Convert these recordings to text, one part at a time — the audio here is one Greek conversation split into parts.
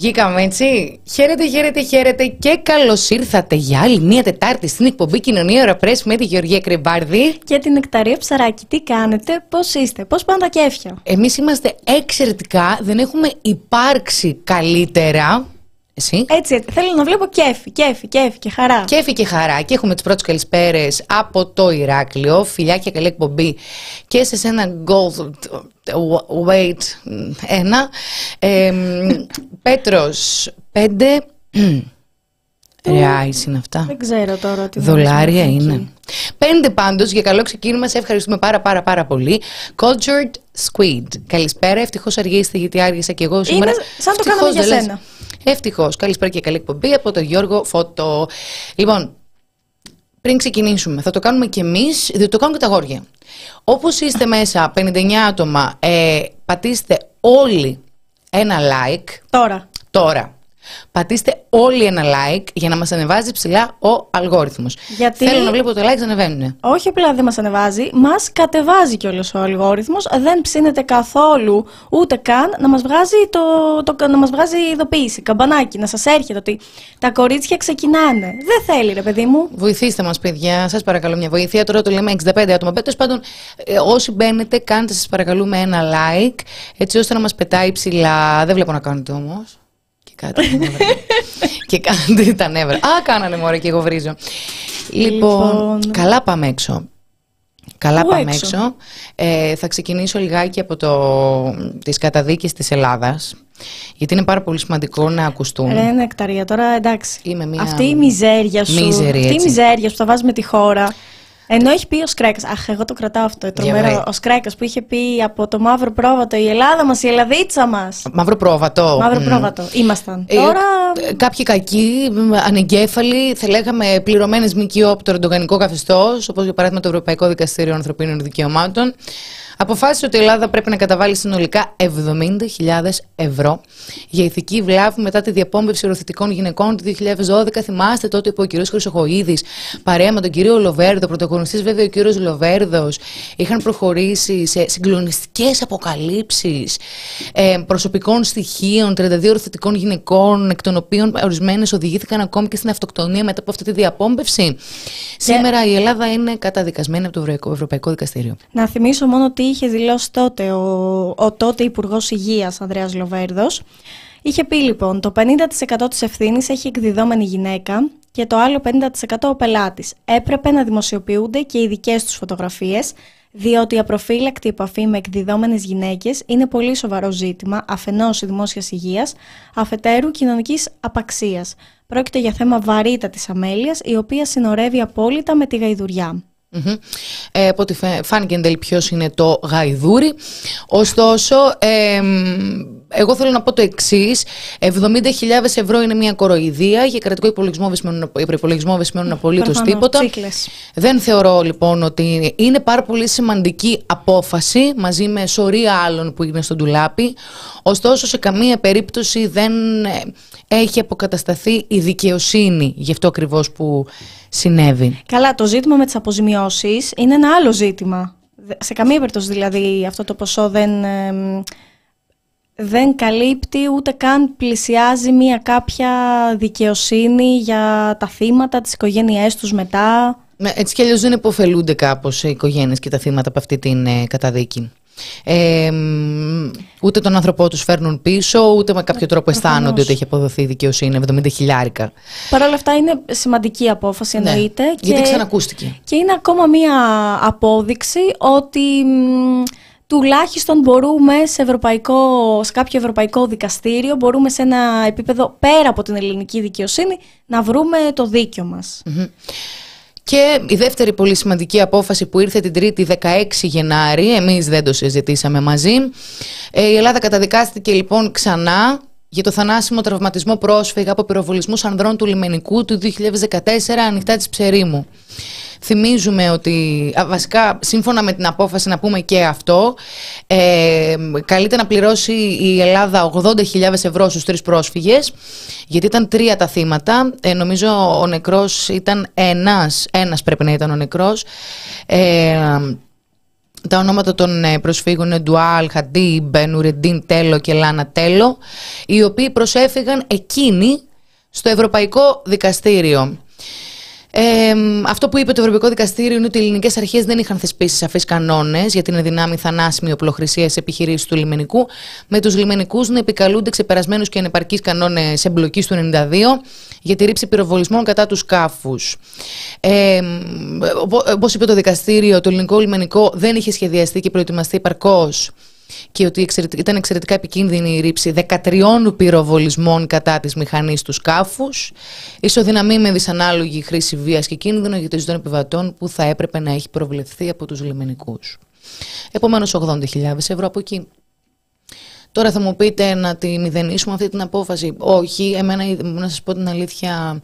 Βγήκαμε έτσι. Χαίρετε, χαίρετε, χαίρετε και καλώς ήρθατε για άλλη μία Τετάρτη στην εκπομπή Κοινωνία Ωρα με τη Γεωργία Κρυμπάρδη. Και την Εκταρία Ψαράκη. Τι κάνετε, πώς είστε, πώς πάνε τα κέφια; Εμείς είμαστε εξαιρετικά, δεν έχουμε υπάρξει καλύτερα. Εσύ; Έτσι, θέλω να βλέπω κέφι, κέφι, κέφι και χαρά. Κέφι και χαρά. Και έχουμε τις πρώτες καλησπέρες από το Ηράκλειο. Φιλιά και καλή εκπομπή. Και σε ένα gold. Wait. Ένα. Ε, Πέτρος. Πέντε. Ρεάι είναι αυτά. Δεν ξέρω τώρα τι Δολάρια είναι. Πέντε πάντως για καλό ξεκίνημα. Σε ευχαριστούμε πάρα πάρα πάρα πολύ. Cultured Squid. Καλησπέρα. Ευτυχώς αργήσετε γιατί άργησα και εγώ σήμερα. Είναι σαν το κάναμε για σένα. Ευτυχώς. Καλησπέρα και καλή εκπομπή από τον Γιώργο Φώτο. Λοιπόν, πριν ξεκινήσουμε, θα το κάνουμε κι εμείς, διότι το κάνουν και τα γόρια. Όπως είστε μέσα, 59 άτομα, ε, πατήστε όλοι ένα like. Τώρα. Τώρα. Πατήστε όλοι ένα like για να μας ανεβάζει ψηλά ο αλγόριθμος. Γιατί... Θέλω να βλέπω το like να ανεβαίνουν. Όχι απλά δεν μας ανεβάζει, μας κατεβάζει κιόλας ο αλγόριθμος. Δεν ψήνεται καθόλου ούτε καν να μας βγάζει, το, το, να μας βγάζει ειδοποίηση, καμπανάκι, να σας έρχεται ότι τα κορίτσια ξεκινάνε. Δεν θέλει, ρε παιδί μου. Βοηθήστε μας, παιδιά, σας παρακαλώ μια βοήθεια. Τώρα το λέμε 65 άτομα. Τέλος πάντων, ε, όσοι μπαίνετε, κάντε σας παρακαλούμε ένα like, έτσι ώστε να μας πετάει ψηλά. Δεν βλέπω να κάνετε όμως κάτι και κάντε τα νεύρα. Α, κάνανε μωρέ και εγώ βρίζω. Λοιπόν, λοιπόν, καλά πάμε έξω. Καλά πάμε έξω; Ε, θα ξεκινήσω λιγάκι από το, τις καταδίκες της Ελλάδας. Γιατί είναι πάρα πολύ σημαντικό να ακουστούν. Ρε νεκταρία, τώρα εντάξει. Είμαι μια... Αυτή η μιζέρια σου, Μίζερη, αυτή η μιζέρια σου θα βάζει με τη χώρα. Ενώ έχει πει ο Σκρέκας. Αχ, εγώ το κρατάω αυτό. Τρομερό. Ο Σκρέκας που είχε πει από το μαύρο πρόβατο η Ελλάδα μας, η Ελλαδίτσα μας. Μαύρο πρόβατο. Μαύρο πρόβατο. Ήμασταν. Ε, Τώρα. Ε, κάποιοι κακοί, ανεγκέφαλοι, θα λέγαμε πληρωμένες ΜΚΟ από το ρεντογανικό καθεστώς, όπως για παράδειγμα το Ευρωπαϊκό Δικαστήριο Ανθρωπίνων Δικαιωμάτων αποφάσισε ότι η Ελλάδα πρέπει να καταβάλει συνολικά 70.000 ευρώ για ηθική βλάβη μετά τη διαπόμπευση οροθετικών γυναικών του 2012. Θυμάστε τότε που ο κ. Χρυσοχοίδης παρέα με τον κύριο Λοβέρδο, πρωταγωνιστής βέβαια ο κ. Λοβέρδος, είχαν προχωρήσει σε συγκλονιστικές αποκαλύψεις ε, προσωπικών στοιχείων 32 οροθετικών γυναικών, εκ των οποίων ορισμένες οδηγήθηκαν ακόμη και στην αυτοκτονία μετά από αυτή τη διαπόμπευση. Σήμερα η Ελλάδα είναι καταδικασμένη από το Ευρωπαϊκό Δικαστήριο. Να θυμίσω μόνο ότι είχε δηλώσει τότε ο, ο τότε Υπουργός Υγείας Ανδρέας Λοβέρδος. Είχε πει λοιπόν το 50% της ευθύνης έχει εκδιδόμενη γυναίκα και το άλλο 50% ο πελάτης. Έπρεπε να δημοσιοποιούνται και οι δικές τους φωτογραφίες, διότι η απροφύλακτη επαφή με εκδιδόμενες γυναίκες είναι πολύ σοβαρό ζήτημα αφενός δημόσιας υγείας, αφετέρου κοινωνικής απαξίας. Πρόκειται για θέμα βαρύτατης αμέλειας, η οποία συνορεύει απόλυτα με τη γαϊδουριά. Mm-hmm. Ε, από ό,τι φάνηκε εν τέλει ποιος είναι το γαϊδούρι. Ωστόσο, ε, εγώ θέλω να πω το εξής. 70.000 ευρώ είναι μια κοροϊδία. Για κρατικό υπολογισμό δεν σημαίνουν απολύτως τίποτα. Δεν θεωρώ λοιπόν ότι είναι πάρα πολύ σημαντική απόφαση μαζί με σωρία άλλων που είναι στον τουλάπι. Ωστόσο, σε καμία περίπτωση δεν ε, έχει αποκατασταθεί η δικαιοσύνη γι' αυτό ακριβώς που συνέβη. Καλά, το ζήτημα με τις αποζημιώσεις είναι ένα άλλο ζήτημα. Σε καμία περίπτωση δηλαδή αυτό το ποσό δεν δεν καλύπτει ούτε καν πλησιάζει μια κάποια δικαιοσύνη για τα θύματα, τις οικογένειές τους μετά. Ναι, έτσι κι αλλιώς δεν υποφελούνται κάπως οι οικογένειες και τα θύματα από αυτή την ε, καταδίκη. Ε, ούτε τον άνθρωπό τους φέρνουν πίσω, ούτε με κάποιο τρόπο αισθάνονται ότι έχει αποδοθεί δικαιοσύνη 70 χιλιάρικα. Παρ' όλα αυτά είναι σημαντική απόφαση ναι, εννοείται. και, γιατί ξανακούστηκε. Και είναι ακόμα μία απόδειξη ότι τουλάχιστον μπορούμε σε, ευρωπαϊκό, σε κάποιο ευρωπαϊκό δικαστήριο, μπορούμε σε ένα επίπεδο πέρα από την ελληνική δικαιοσύνη να βρούμε το δίκιο μας. Και η δεύτερη πολύ σημαντική απόφαση που ήρθε την 3η 16 Γενάρη, εμείς δεν το συζητήσαμε μαζί, ε, η Ελλάδα καταδικάστηκε λοιπόν ξανά για το θανάσιμο τραυματισμό πρόσφυγα από πυροβολισμούς ανδρών του λιμενικού του 2014 ανοιχτά της Ψερίμου. Θυμίζουμε ότι, βασικά σύμφωνα με την απόφαση να πούμε και αυτό, ε, καλείται να πληρώσει η Ελλάδα 80.000 ευρώ στους τρεις πρόσφυγες, γιατί ήταν τρία τα θύματα. Ε, νομίζω ο νεκρός ήταν ένας, ένας πρέπει να ήταν ο νεκρός. Ε, τα ονόματα των ε, προσφύγων Εντουάλ, Χαντίμπ, Νουρεντίν Τέλο και Λάνα Τέλο, οι οποίοι προσέφηγαν εκείνοι στο Ευρωπαϊκό Δικαστήριο. Ε, αυτό που είπε το Ευρωπαϊκό Δικαστήριο είναι ότι οι ελληνικές αρχές δεν είχαν θεσπίσει σαφείς κανόνες για την ενδυνάμει θανάσιμη οπλοχρησία σε επιχειρήσεις του λιμενικού, με τους λιμενικούς να επικαλούνται ξεπερασμένους και ανεπαρκείς κανόνες εμπλοκής του 92 για τη ρήψη πυροβολισμών κατά τους σκάφους. Ε, Όπως είπε το δικαστήριο, το ελληνικό λιμενικό δεν είχε σχεδιαστεί και προετοιμαστεί παρκώ και ότι ήταν εξαιρετικά επικίνδυνη η ρήψη 13 πυροβολισμών κατά της μηχανής του σκάφους, ισοδυναμή με δυσανάλογη χρήση βίας και κίνδυνο για τις των επιβατών που θα έπρεπε να έχει προβλεφθεί από τους λιμενικούς. Επομένως 80.000 ευρώ από εκεί. Τώρα θα μου πείτε να τη μηδενίσουμε αυτή την απόφαση. Όχι, εμένα να σας πω την αλήθεια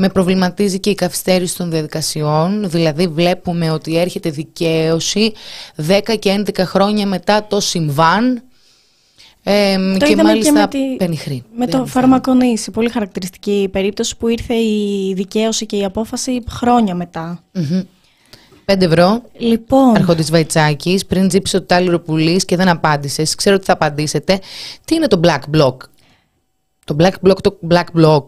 με προβληματίζει και η καθυστέρηση των διαδικασιών, δηλαδή βλέπουμε ότι έρχεται δικαίωση 10 και 11 χρόνια μετά το συμβάν ε, και μάλιστα και με, τη, πενιχρή. Με το φαρμακονήσι, πολύ χαρακτηριστική περίπτωση που ήρθε η δικαίωση και η απόφαση χρόνια μετά. Mm-hmm. 5 ευρώ. Λοιπόν. Αρχόντης Βαϊτσάκης, πριν τζίψει το τάλιρο πουλής και δεν απάντησες. Ξέρω ότι θα απαντήσετε. Τι είναι το black block; Το black block, το black block.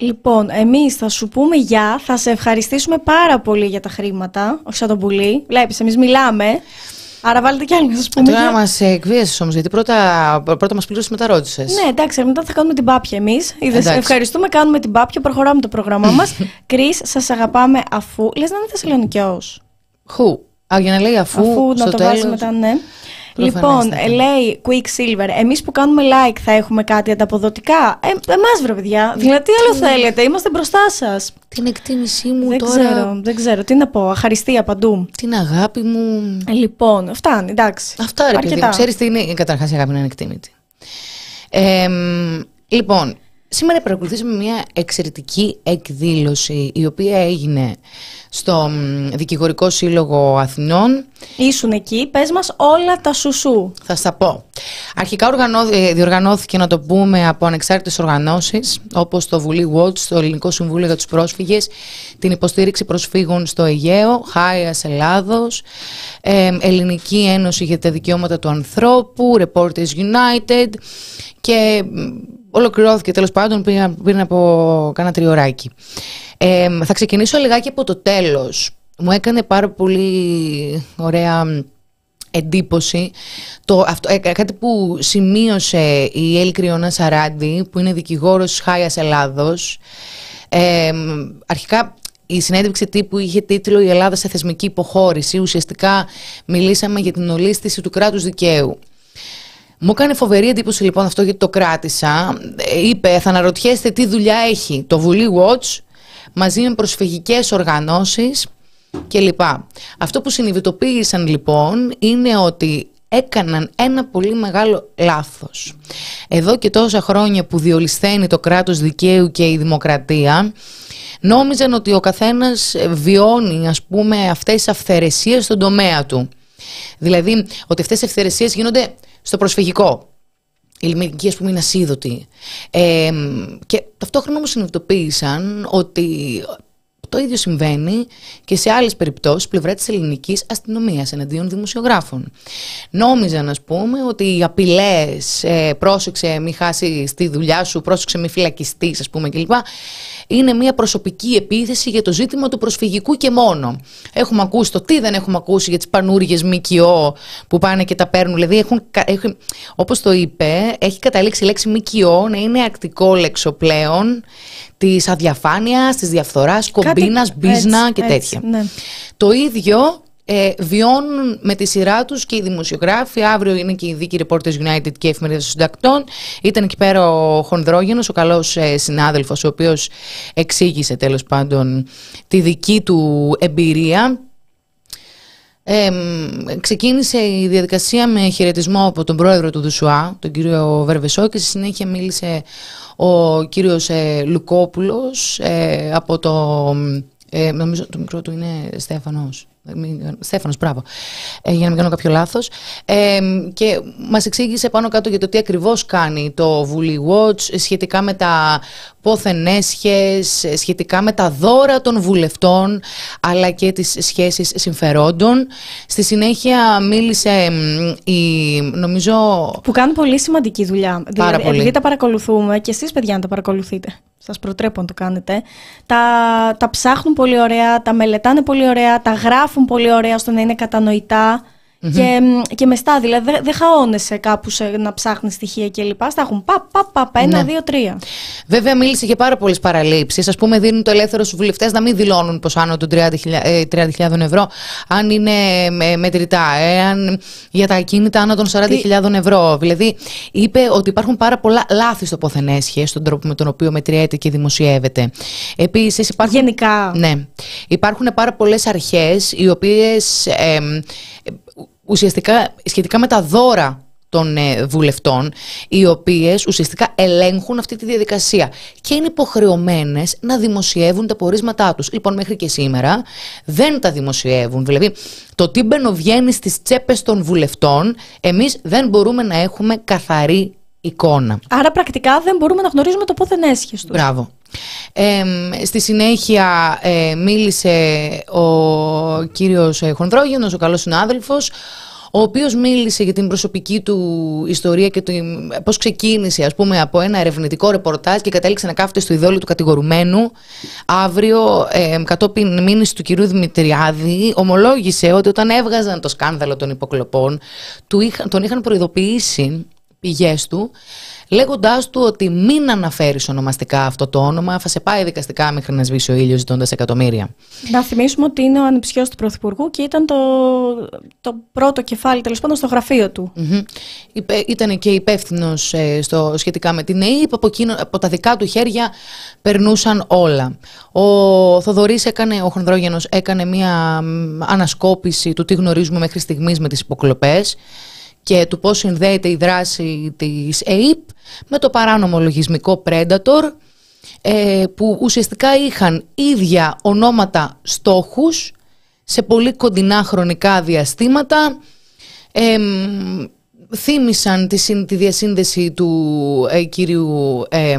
Λοιπόν, εμείς θα σου πούμε γεια, θα σε ευχαριστήσουμε πάρα πολύ για τα χρήματα, όχι σαν τον πουλί. Βλέπεις, εμείς μιλάμε. Άρα βάλετε κι άλλοι να σας πούμε. Τώρα μας εκβίασες όμως, γιατί πρώτα, πρώτα μας πλήρωσες μετά ρώτησες. Ναι, εντάξει, μετά θα κάνουμε την πάπια εμείς. Ευχαριστούμε, κάνουμε την πάπια, προχωράμε το πρόγραμμά μας. Κρι, σας αγαπάμε αφού. Λες να είναι Θεσσαλονικιός. Χου; Α, για να λέει αφού. Αφού να το βάζει μετά, ναι. Λοιπόν, λέει Quicksilver, εμείς που κάνουμε like θα έχουμε κάτι ανταποδοτικά. Ε, Εμάς, βρε παιδιά. Δηλαδή, τι άλλο θέλετε, είμαστε μπροστά σας. Την εκτίμησή μου δεν τώρα. Ξέρω, δεν ξέρω, τι να πω. Αχαριστία παντού. Την αγάπη μου. Ε, λοιπόν, φτάνει, εντάξει. Αυτά ρε παιδί μου. Ξέρεις τι είναι. Καταρχάς, η αγάπη είναι ανεκτήμητη. Ε, λοιπόν, Σήμερα παρακολουθήσαμε μια εξαιρετική εκδήλωση η οποία έγινε στο Δικηγορικό Σύλλογο Αθηνών. Ήσουν εκεί, πες μας όλα τα σουσού. Θα στα πω. Αρχικά ε, διοργανώθηκε, να το πούμε, από ανεξάρτητες οργανώσεις, όπως το Βουλή Watch, το Ελληνικό Συμβούλιο για τους Πρόσφυγες, την υποστήριξη προσφύγων στο Αιγαίο, Χάιας Ελλάδος, ε, Ελληνική Ένωση για τα Δικαιώματα του Ανθρώπου, Reporters United και ολοκληρώθηκε τέλος πάντων πριν από κάνα τριωράκι. Ε, θα ξεκινήσω λιγάκι από το τέλος. Μου έκανε πάρα πολύ ωραία εντύπωση το, αυτό, ε, κάτι που σημείωσε η Έλλη Κρυώνα Σαράντη που είναι δικηγόρος Χάιας Ελλάδος ε, αρχικά η συνέντευξη τύπου είχε τίτλο «Η Ελλάδα σε θεσμική υποχώρηση». Ουσιαστικά μιλήσαμε για την ολίσθηση του κράτους δικαίου. Μου έκανε φοβερή εντύπωση λοιπόν αυτό γιατί το κράτησα. Ε, είπε, θα αναρωτιέστε τι δουλειά έχει το Βουλή Watch μαζί με προσφυγικές οργανώσεις κλπ. Αυτό που συνειδητοποίησαν λοιπόν είναι ότι έκαναν ένα πολύ μεγάλο λάθος. Εδώ και τόσα χρόνια που διολυσθένει το κράτος δικαίου και η δημοκρατία, νόμιζαν ότι ο καθένας βιώνει ας πούμε αυτές τις αυθαιρεσίες στον τομέα του. Δηλαδή ότι αυτές οι αυθαιρεσίες γίνονται στο προσφυγικό. Η λιμενική, ας πούμε, είναι ασίδωτη. Ε, και ταυτόχρονα όμως συνειδητοποίησαν ότι το ίδιο συμβαίνει και σε άλλες περιπτώσεις πλευρά της ελληνικής αστυνομίας εναντίον δημοσιογράφων. Νόμιζαν, ας πούμε, ότι οι απειλές, ε, πρόσεξε μη χάσεις τη δουλειά σου, πρόσεξε μη φυλακιστείς, ας πούμε κλπ. Είναι μια προσωπική επίθεση για το ζήτημα του προσφυγικού και μόνο. Έχουμε ακούσει το τι δεν έχουμε ακούσει για τις πανούργιες ΜΚΟ που πάνε και τα παίρνουν. Δηλαδή, έχουν, έχουν, όπως το είπε, έχει καταλήξει η λέξη ΜΚΟ να είναι ακτικό λέξο πλέον της αδιαφάνειας, της διαφθοράς, κομπίνα, μπίζνα και τέτοια. Ναι. Το ίδιο ε, βιώνουν με τη σειρά τους και οι δημοσιογράφοι. Αύριο είναι και η δίκη Reporters United και η Εφημερίδα των Συντακτών. Ήταν εκεί πέρα ο Χονδρόγενος, ο καλός ε, συνάδελφος, ο οποίος εξήγησε τέλος πάντων τη δική του εμπειρία. Ε, ξεκίνησε η διαδικασία με χαιρετισμό από τον πρόεδρο του Δουσουά, τον κύριο Βερβεσό και στη συνέχεια μίλησε ο κύριος ε, Λουκόπουλος ε, από το, ε, νομίζω το μικρό του είναι Στέφανος. Στέφανος, μπράβο. Ε, για να μην κάνω κάποιο λάθος. Ε, και μας εξήγησε πάνω κάτω για το τι ακριβώς κάνει το Βουλή Watch σχετικά με τα πόθεν έσχες, σχετικά με τα δώρα των βουλευτών, αλλά και τις σχέσεις συμφερόντων. Στη συνέχεια μίλησε η, νομίζω... Που κάνουν πολύ σημαντική δουλειά. Πάρα δηλαδή, πολύ. Επειδή τα παρακολουθούμε και εσείς παιδιά να τα παρακολουθείτε. Σας προτρέπω να το κάνετε. Τα, τα ψάχνουν πολύ ωραία, τα μελετάνε πολύ ωραία, τα γράφουν πολύ ωραία ώστε να είναι κατανοητά. Και, και με στάδι, δηλαδή δεν δε χαώνεσαι κάπου σε, να ψάχνεις στοιχεία κλπ. Στα έχουν πα, πα, πα, πα, ένα, ναι. δύο, τρία. Βέβαια, μίλησε για πάρα πολλές παραλήψεις. Α πούμε, δίνουν το ελεύθερο στους βουλευτές να μην δηλώνουν πως άνω των 30.000 30 ευρώ, αν είναι μετρητά, εάν για τα ακίνητα άνω των 40.000 ευρώ. Δηλαδή, είπε ότι υπάρχουν πάρα πολλά λάθη στο ποθενέσχε, στον τρόπο με τον οποίο μετριέται και δημοσιεύεται. Επίσης, υπάρχουν. Γενικά. Ναι. Υπάρχουν πάρα πολλές αρχές οι οποίες. Ε, ουσιαστικά σχετικά με τα δώρα των ε, βουλευτών, οι οποίες ουσιαστικά ελέγχουν αυτή τη διαδικασία και είναι υποχρεωμένες να δημοσιεύουν τα πορίσματά τους. Λοιπόν, μέχρι και σήμερα δεν τα δημοσιεύουν. Δηλαδή, το τι μπαινοβγαίνει στις τσέπες των βουλευτών, εμείς δεν μπορούμε να έχουμε καθαρή εικόνα. Άρα πρακτικά δεν μπορούμε να γνωρίζουμε το πόθεν έσχες τους. Μπράβο. Ε, στη συνέχεια ε, μίλησε ο κύριος ε, Χονδρόγενος, ο καλός συνάδελφος, ο οποίος μίλησε για την προσωπική του ιστορία και το, πώς ξεκίνησε ας πούμε από ένα ερευνητικό ρεπορτάζ και κατέληξε να κάθεται στο ειδόλιο του κατηγορουμένου. Αύριο, ε, κατόπιν μήνυσης του κυρίου Δημητριάδη, ομολόγησε ότι όταν έβγαζαν το σκάνδαλο των υποκλοπών, του τον είχαν προειδοποιήσει πηγές του λέγοντάς του ότι μην αναφέρεις ονομαστικά αυτό το όνομα, θα σε πάει δικαστικά μέχρι να σβήσει ο ήλιος ζητώντας εκατομμύρια. Να θυμίσουμε ότι είναι ο ανεψιό του Πρωθυπουργού και ήταν το, το πρώτο κεφάλι τέλος πάντων στο γραφείο του. Mm-hmm. Ήταν και υπεύθυνος ε, σχετικά με την ΕΕΠ, από, από τα δικά του χέρια περνούσαν όλα. Ο Θοδωρής έκανε, ο Χονδρόγενος έκανε μια ανασκόπηση του τι γνωρίζουμε μέχρι στιγμής με τις υποκλοπές και του πώς συνδέεται η δράση της ΑΕΠ με το παράνομο λογισμικό Predator ε, που ουσιαστικά είχαν ίδια ονόματα στόχους σε πολύ κοντινά χρονικά διαστήματα ε, θύμισαν τη, τη διασύνδεση του ε, κύριου ε,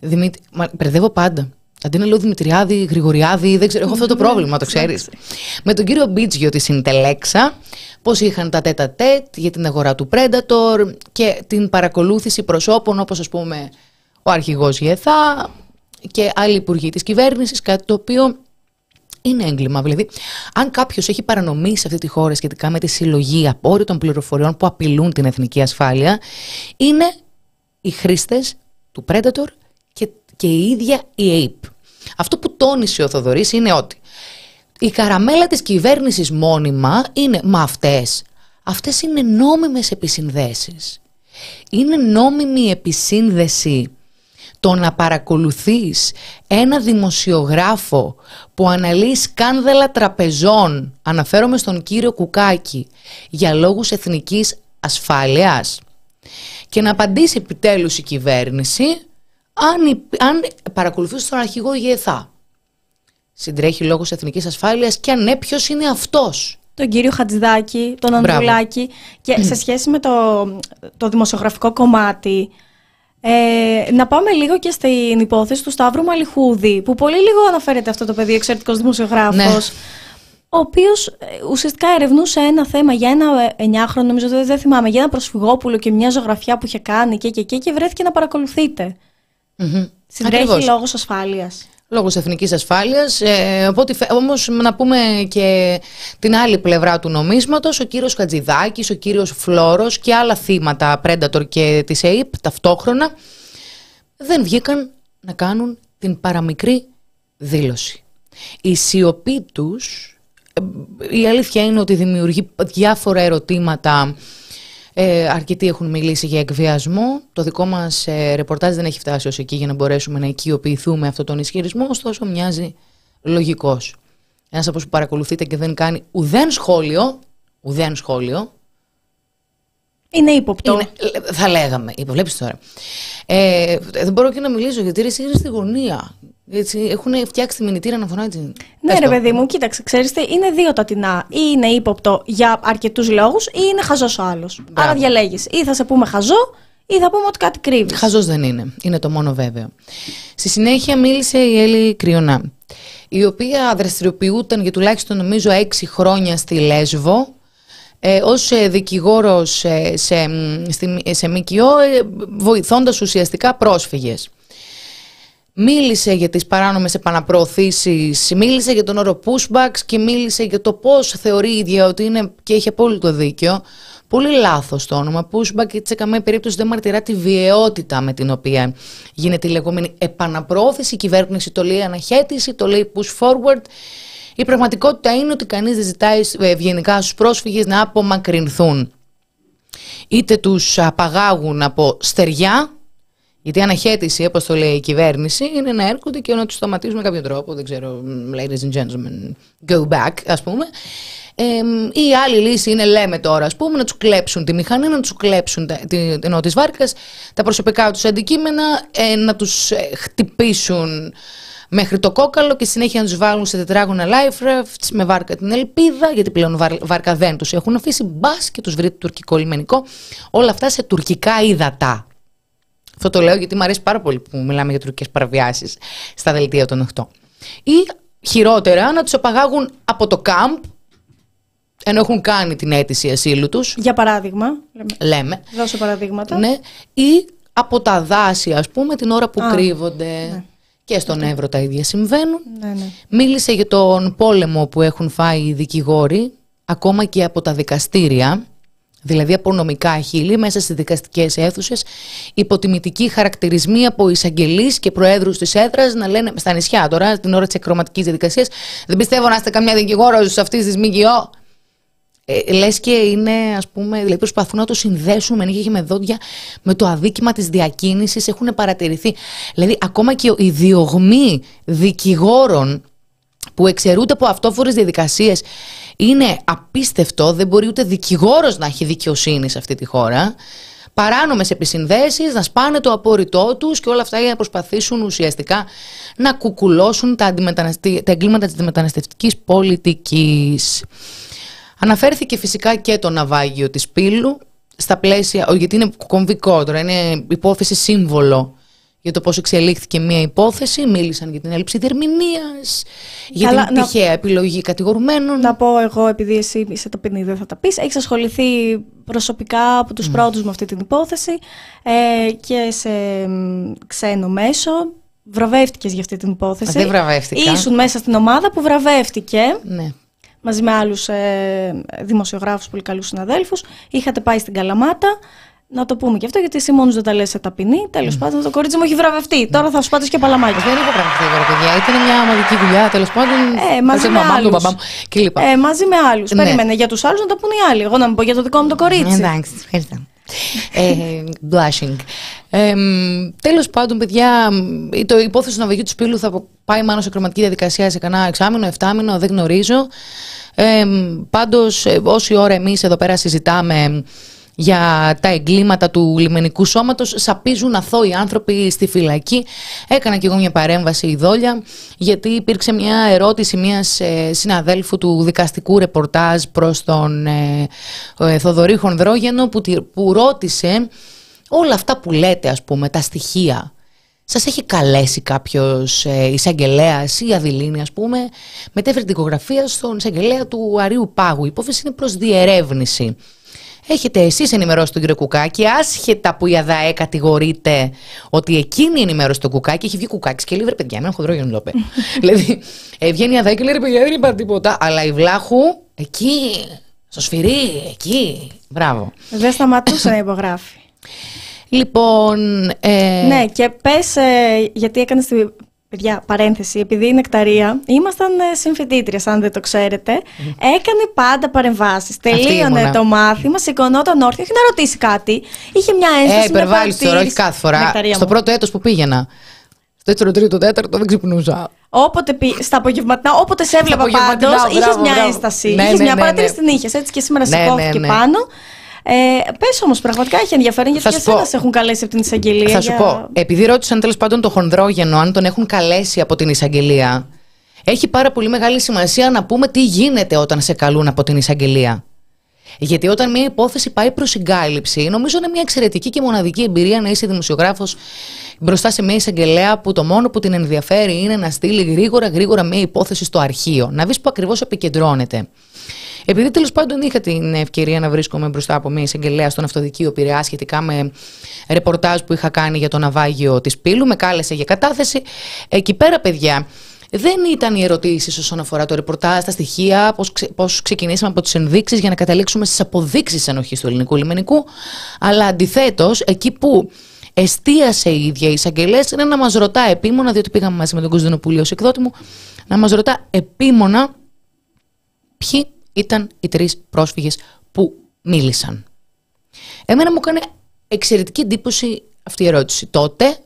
Δημήτρη... Μα, πάντα. Αντί να λέω Δημητριάδη, Γρηγοριάδη, δεν ξέρω, έχω αυτό το πρόβλημα, το ξέρεις. Με τον κύριο Μπίτζιο της συντελέξα, πώς είχαν τα τέτα τέτ για την αγορά του Predator και την παρακολούθηση προσώπων όπως ας πούμε ο αρχηγός Γεθά και άλλοι υπουργοί της κυβέρνησης, κάτι το οποίο είναι έγκλημα. Δηλαδή, αν κάποιος έχει παρανομήσει σε αυτή τη χώρα σχετικά με τη συλλογή απόρριτων πληροφοριών που απειλούν την εθνική ασφάλεια, είναι οι χρήστες του Predator και, και η ίδια η Ape. Αυτό που τόνισε ο Θοδωρής είναι ότι η καραμέλα της κυβέρνησης μόνιμα είναι «Μα αυτές, αυτές είναι νόμιμες επισυνδέσεις». Είναι νόμιμη επισύνδεση το να παρακολουθείς ένα δημοσιογράφο που αναλύει σκάνδαλα τραπεζών, αναφέρομαι στον κύριο Κουκάκη, για λόγους εθνικής ασφάλειας και να απαντήσει επιτέλους η κυβέρνηση αν, αν παρακολουθείς τον αρχηγό ΓΕΘΑ συντρέχει λόγος εθνικής ασφάλειας και αν ναι, ποιος είναι αυτός; Τον κύριο Χατζηδάκη, τον Ανδρουλάκη και σε σχέση με το, το δημοσιογραφικό κομμάτι ε, να πάμε λίγο και στην υπόθεση του Σταύρου Μαλιχούδη που πολύ λίγο αναφέρεται αυτό το παιδί, εξαιρετικός δημοσιογράφος ναι. ο οποίος ε, ουσιαστικά ερευνούσε ένα θέμα για ένα εννιάχρονο, νομίζω δεν, δεν θυμάμαι, για ένα προσφυγόπουλο και μια ζωγραφιά που είχε κάνει και, και, και, και βρέθηκε να παρακολουθείτε. Mm-hmm. Συντρέχει λόγος ασφάλειας. Λόγω εθνικής ασφάλειας. Ε, Όμως να πούμε και την άλλη πλευρά του νομίσματος, ο κύριος Χατζηδάκης, ο κύριος Φλόρο και άλλα θύματα Predator και της ΑΕΠ ταυτόχρονα δεν βγήκαν να κάνουν την παραμικρή δήλωση. Η σιωπή τους, ε, η αλήθεια είναι ότι δημιουργεί διάφορα ερωτήματα ε, αρκετοί έχουν μιλήσει για εκβιασμό. Το δικό μας ε, ρεπορτάζ δεν έχει φτάσει ως εκεί για να μπορέσουμε να οικειοποιηθούμε αυτόν τον ισχυρισμό, ωστόσο μοιάζει λογικός. Ένας από όσους παρακολουθείτε και δεν κάνει ουδέν σχόλιο, ουδέν σχόλιο. Είναι ύποπτο. Είναι, θα λέγαμε. Βλέπεις τώρα. Ε, δεν μπορώ και να μιλήσω γιατί είσαι στη γωνία. Έτσι, έχουν φτιάξει τη μηνυτήρα να φωνάζει. Ναι, Πες ρε το. παιδί μου, κοίταξε, ξέρεις τι, είναι δύο τα τεινά. Ή είναι ύποπτο για αρκετούς λόγους, ή είναι χαζός ο άλλος. Άρα διαλέγεις. Ή θα σε πούμε χαζό, ή θα πούμε ότι κάτι κρύβεις. Χαζός δεν είναι. Είναι το μόνο βέβαιο. Στη συνέχεια μίλησε η Έλλη Κρυονά, η οποία δραστηριοποιούταν για τουλάχιστον νομίζω έξι χρόνια στη Λέσβο, ε, ως ε, δικηγόρος ε, σε, μ, στη, σε ΜΚΟ, ε, βοηθώντας ουσιαστικά πρόσφυγες. Μίλησε για τις παράνομες επαναπροωθήσεις, μίλησε για τον όρο pushbacks και μίλησε για το πώς θεωρεί η ίδια ότι είναι και έχει απόλυτο δίκιο. Πολύ λάθος το όνομα pushback γιατί σε καμία περίπτωση δεν μαρτυρά τη βιαιότητα με την οποία γίνεται η λεγόμενη επαναπροώθηση. Η κυβέρνηση το λέει αναχέτηση, το λέει push forward. Η πραγματικότητα είναι ότι κανείς δεν ζητάει ε, ευγενικά στους πρόσφυγες να απομακρυνθούν. Είτε τους απαγάγουν από στεριά, γιατί η αναχέτηση, όπως το λέει η κυβέρνηση, είναι να έρχονται και να τους σταματήσουν με κάποιο τρόπο. Δεν ξέρω, ladies and gentlemen, go back, ας πούμε. Ε, η άλλη λύση είναι, λέμε τώρα, ας πούμε, να τους κλέψουν τη μηχανή, να τους κλέψουν τα, τη, ενώ της βάρκας, τα προσωπικά τους αντικείμενα, ε, να τους χτυπήσουν μέχρι το κόκαλο και συνέχεια να τους βάλουν σε τετράγωνα life rafts με βάρκα την ελπίδα, γιατί πλέον βάρ- βάρκα δεν τους έχουν αφήσει. Μπας και τους βρει το τουρκικό λιμενικό. Όλα αυτά σε τουρκικά ύδατα. Αυτό το λέω γιατί μου αρέσει πάρα πολύ που μιλάμε για τουρκικές παραβιάσεις στα δελτία των 8. Ή χειρότερα να τους απαγάγουν από το κάμπ ενώ έχουν κάνει την αίτηση ασύλου τους, Για παράδειγμα, λέμε, λέμε, δώσε παραδείγματα. ναι, ή από τα δάση ας πούμε την ώρα που Α, κρύβονται και στον Εύρο τα ίδια συμβαίνουν. ναι, ναι. Μίλησε για τον πόλεμο που έχουν φάει οι δικηγόροι, ακόμα και από τα δικαστήρια, δηλαδή από νομικά χείλη μέσα στις δικαστικές αίθουσες, υποτιμητικοί χαρακτηρισμοί από εισαγγελείς και προέδρους της έδρας να λένε στα νησιά τώρα, την ώρα της εκκροματικής διαδικασίας, δεν πιστεύω να είστε καμιά δικηγόρος αυτής της ΜΚΟ. Ε, λες και είναι ας πούμε, δηλαδή προσπαθούν να το συνδέσουν με νύχια και με δόντια με το αδίκημα της διακίνησης έχουν παρατηρηθεί. Δηλαδή ακόμα και οι διωγμοί δικηγόρων που εξαιρούνται από αυτόφορες διαδικασίες είναι απίστευτο, δεν μπορεί ούτε δικηγόρος να έχει δικαιοσύνη σε αυτή τη χώρα. Παράνομες επισυνδέσεις, να σπάνε το απόρριτό τους και όλα αυτά για να προσπαθήσουν ουσιαστικά να κουκουλώσουν τα, αντιμεταναστη- τα εγκλήματα της μεταναστευτικής πολιτικής. Αναφέρθηκε φυσικά και το ναυάγιο της Πύλου στα πλαίσια, ο- γιατί είναι κομβικό τώρα, είναι υπόθεση σύμβολο για το πώς εξελίχθηκε μια υπόθεση, μίλησαν για την έλλειψη διερμηνίας, για Καλά, την να- τυχαία επιλογή κατηγορουμένων. Να πω εγώ, επειδή εσύ είσαι ταπεινή, δεν θα τα πεις, έχεις ασχοληθεί προσωπικά από τους πρώτους με αυτή την υπόθεση ε, και σε μ, ξένο μέσο. Βραβεύτηκες για αυτή την υπόθεση. Δεν βραβεύτηκα. Ήσουν μέσα στην ομάδα που βραβεύτηκε Ναι. μαζί με άλλους ε, δημοσιογράφους, πολύ καλούς συναδέλφους. Είχατε πάει στην Καλαμάτα. Να το πούμε και αυτό, γιατί εσύ μόνος δεν τα λες σε ταπεινή. Τέλος πάντων, το κορίτσι μου έχει βραβευτεί. Τώρα θα σου πάτες και παλαμάκι. Δεν έχω βραβευτεί εγώ, ρε παιδιά. Ήταν μια ομαδική δουλειά, τέλος πάντων. Ε, μαζί Χωρίς με μαμά μου, τον άλλους. μπαμπά μου κλπ. Ε, μαζί με άλλους. Ναι. Περίμενε για τους άλλους να τα πούνε οι άλλοι. Εγώ να μην πω για το δικό μου το κορίτσι. Εντάξει, ευχαριστώ. ε, blushing. Ε, Τέλος πάντων, παιδιά, μ, το υπόθεση του ναυαγιού του Σπύλου θα πάει μάλλον σε κροματική διαδικασία σε κανένα εξάμηνο, εφτάμηνο, δεν γνωρίζω. Ε, Πάντως, όση ώρα εμείς εδώ πέρα συζητάμε για τα εγκλήματα του λιμενικού σώματος σαπίζουν αθώοι άνθρωποι στη φυλακή. Έκανα και εγώ μια παρέμβαση η Δόλια γιατί υπήρξε μια ερώτηση μιας ε, συναδέλφου του δικαστικού ρεπορτάζ προς τον ε, ε, Θοδωρή Χονδρόγενο που, τη- που ρώτησε όλα αυτά που λέτε ας πούμε, τα στοιχεία. Σας έχει καλέσει κάποιος ε, εισαγγελέας ή αδειλήνη ας πούμε μετέφερε την δικογραφία στον εισαγγελέα του Αρίου Πάγου. Η υπόθεση είναι προς διερεύνηση. Έχετε εσείς ενημερώσει τον κύριο Κουκάκη, άσχετα που η ΑΔΑΕ κατηγορείται ότι εκείνη ενημέρωσε τον Κουκάκη, έχει βγει Κουκάκης και λέει ρε παιδιά, με ένα χοντρό για να το πει. δηλαδή, ε, βγαίνει η ΑΔΑΕ και λέει ρε παιδιά, δεν είπα τίποτα. Αλλά η Βλάχου, εκεί, στο σφυρί, εκεί. Μπράβο. Δεν σταματούσε να υπογράφει. Λοιπόν, ε, Ναι, και πες, γιατί έκανες την. Παιδιά, παρένθεση, επειδή είναι νεκταρία, ήμασταν ε, συμφοιτήτριες, αν δεν το ξέρετε. Έκανε πάντα παρεμβάσεις. Τελείωνε ήμουνα. το μάθημα, σηκωνόταν όρθιο, όχι να ρωτήσει κάτι. Είχε μια ένσταση. ε, μια υπερβάλλεις τώρα, όχι παρατήρηση. κάθε φορά. Νεκταρία Στο μου. πρώτο έτος που πήγαινα. Στο δεύτερο, τρίτο, τέταρτο δεν ξυπνούσα. Όποτε πη, στα απογευματινά, όποτε σε έβλεπα απογευματινά, πάντως, είχες μπράβο, μια μπράβο. ένσταση. Ναι, είχες ναι, μια ναι, παρατήρηση ναι. την είχε. Έτσι και σήμερα Ναι, σηκώθηκε ναι, ναι. πάνω. Ε, Πες όμως, πραγματικά έχει ενδιαφέρον γιατί και εσένα σε έχουν καλέσει από την εισαγγελία. Θα σου για... πω, επειδή ρώτησαν τέλος πάντων τον Χονδρόγενο αν τον έχουν καλέσει από την εισαγγελία, έχει πάρα πολύ μεγάλη σημασία να πούμε τι γίνεται όταν σε καλούν από την εισαγγελία. Γιατί όταν μια υπόθεση πάει προς συγκάλυψη, νομίζω είναι μια εξαιρετική και μοναδική εμπειρία να είσαι δημοσιογράφος μπροστά σε μια εισαγγελέα που το μόνο που την ενδιαφέρει είναι να στείλει γρήγορα γρήγορα μια υπόθεση στο αρχείο. Να δεις που ακριβώς επικεντρώνεται. Επειδή τέλος πάντων είχα την ευκαιρία να βρίσκομαι μπροστά από μια εισαγγελέα στον αυτοδικείο Πειραιά σχετικά με ρεπορτάζ που είχα κάνει για το ναυάγιο της Πύλου, με κάλεσε για κατάθεση. Εκεί πέρα, παιδιά, δεν ήταν οι ερωτήσεις όσον αφορά το ρεπορτάζ, τα στοιχεία, πώς πώς ξεκινήσαμε από τις ενδείξεις για να καταλήξουμε στις αποδείξεις ενοχής του ελληνικού λιμενικού. Αλλά αντιθέτως, εκεί που εστίασε η ίδια η εισαγγελέα είναι να μας ρωτά επίμονα, διότι πήγαμε μαζί με τον Κωνσταντινοπούλιο ως εκδότη μου, να μας ρωτά επίμονα ποιοι ήταν οι τρεις πρόσφυγες που μίλησαν. Εμένα μου έκανε εξαιρετική εντύπωση αυτή η ερώτηση. Τότε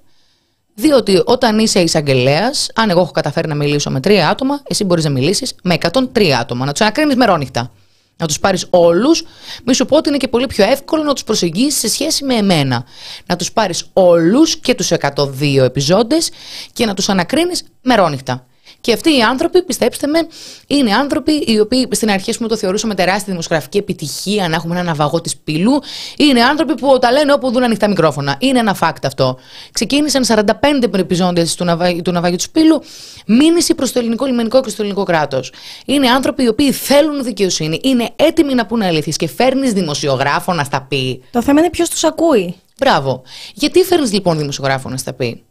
διότι όταν είσαι εισαγγελέας, αν εγώ έχω καταφέρει να μιλήσω με τρία άτομα, εσύ μπορείς να μιλήσεις με 103 άτομα, να τους ανακρίνεις μερόνυχτα. Να τους πάρεις όλους, μη σου πω ότι είναι και πολύ πιο εύκολο να τους προσεγγίσεις σε σχέση με εμένα. Να τους πάρεις όλους και τους 102 επιζώντες και να τους ανακρίνεις μερόνυχτα. Και αυτοί οι άνθρωποι, πιστέψτε με, είναι άνθρωποι οι οποίοι στην αρχή μου το θεωρούσαμε τεράστια δημοσιογραφική επιτυχία να έχουμε ένα ναυαγό της πύλου. Είναι άνθρωποι που τα λένε όπου δουν ανοιχτά μικρόφωνα. Είναι ένα fact αυτό. Ξεκίνησαν 45 επιζώντες του, ναυα... του ναυαγιού της πύλου, μήνυση προς το ελληνικό λιμενικό και στο ελληνικό κράτος. Είναι άνθρωποι οι οποίοι θέλουν δικαιοσύνη, είναι έτοιμοι να πούνε αλήθειες και φέρνεις δημοσιογράφο να στα πει. Το θέμα είναι ποιος τους ακούει. Μπράβο. Γιατί φέρνεις λοιπόν δημοσιογράφο να στα πει;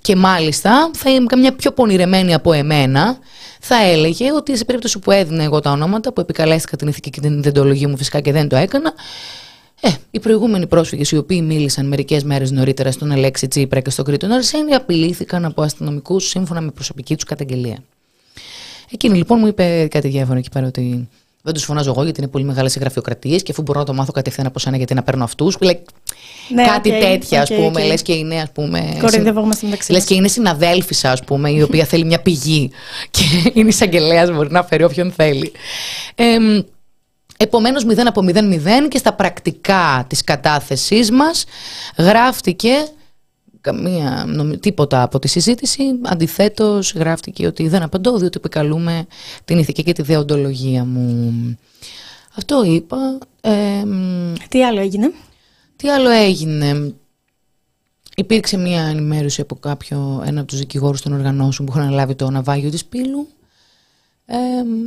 Και μάλιστα θα είμαι καμιά πιο πονηρεμένη από εμένα θα έλεγε ότι σε περίπτωση που έδινε εγώ τα ονόματα που επικαλέστηκα την ηθική και την ιδεντολογία μου φυσικά και δεν το έκανα ε, οι προηγούμενοι πρόσφυγες οι οποίοι μίλησαν μερικές μέρες νωρίτερα στον Αλέξη Τσίπρα και στον Κρήτον Αρσένη απειλήθηκαν από αστυνομικούς σύμφωνα με προσωπική τους καταγγελία. Εκείνη λοιπόν μου είπε κάτι διάφορο εκεί πέρα ότι δεν τους φωνάζω εγώ γιατί είναι πολύ μεγάλες οι γραφειοκρατίες και αφού μπορώ να το μάθω κατευθείαν από σένα γιατί να παίρνω αυτούς. Ναι, κάτι okay, τέτοια, ας πούμε. Okay. Λες και είναι, ας πούμε. Κοροϊδευόμαστε μεταξύ Λες και είναι συναδέλφισσα, ας πούμε, η οποία θέλει μια πηγή. Και είναι εισαγγελέας, μπορεί να φέρει όποιον θέλει. Ε, Επομένως 0 από 0-0 και στα πρακτικά της κατάθεσής μας γράφτηκε καμία, τίποτα από τη συζήτηση. Αντιθέτως, γράφτηκε ότι δεν απαντώ, διότι επικαλούμε την ηθική και τη δεοντολογία μου. Αυτό είπα. τι άλλο έγινε; Τι άλλο έγινε; Υπήρξε μια ενημέρωση από κάποιο, ένα από τους δικηγόρους των οργανώσεων που είχαν λάβει το ναυάγιο της Πύλου.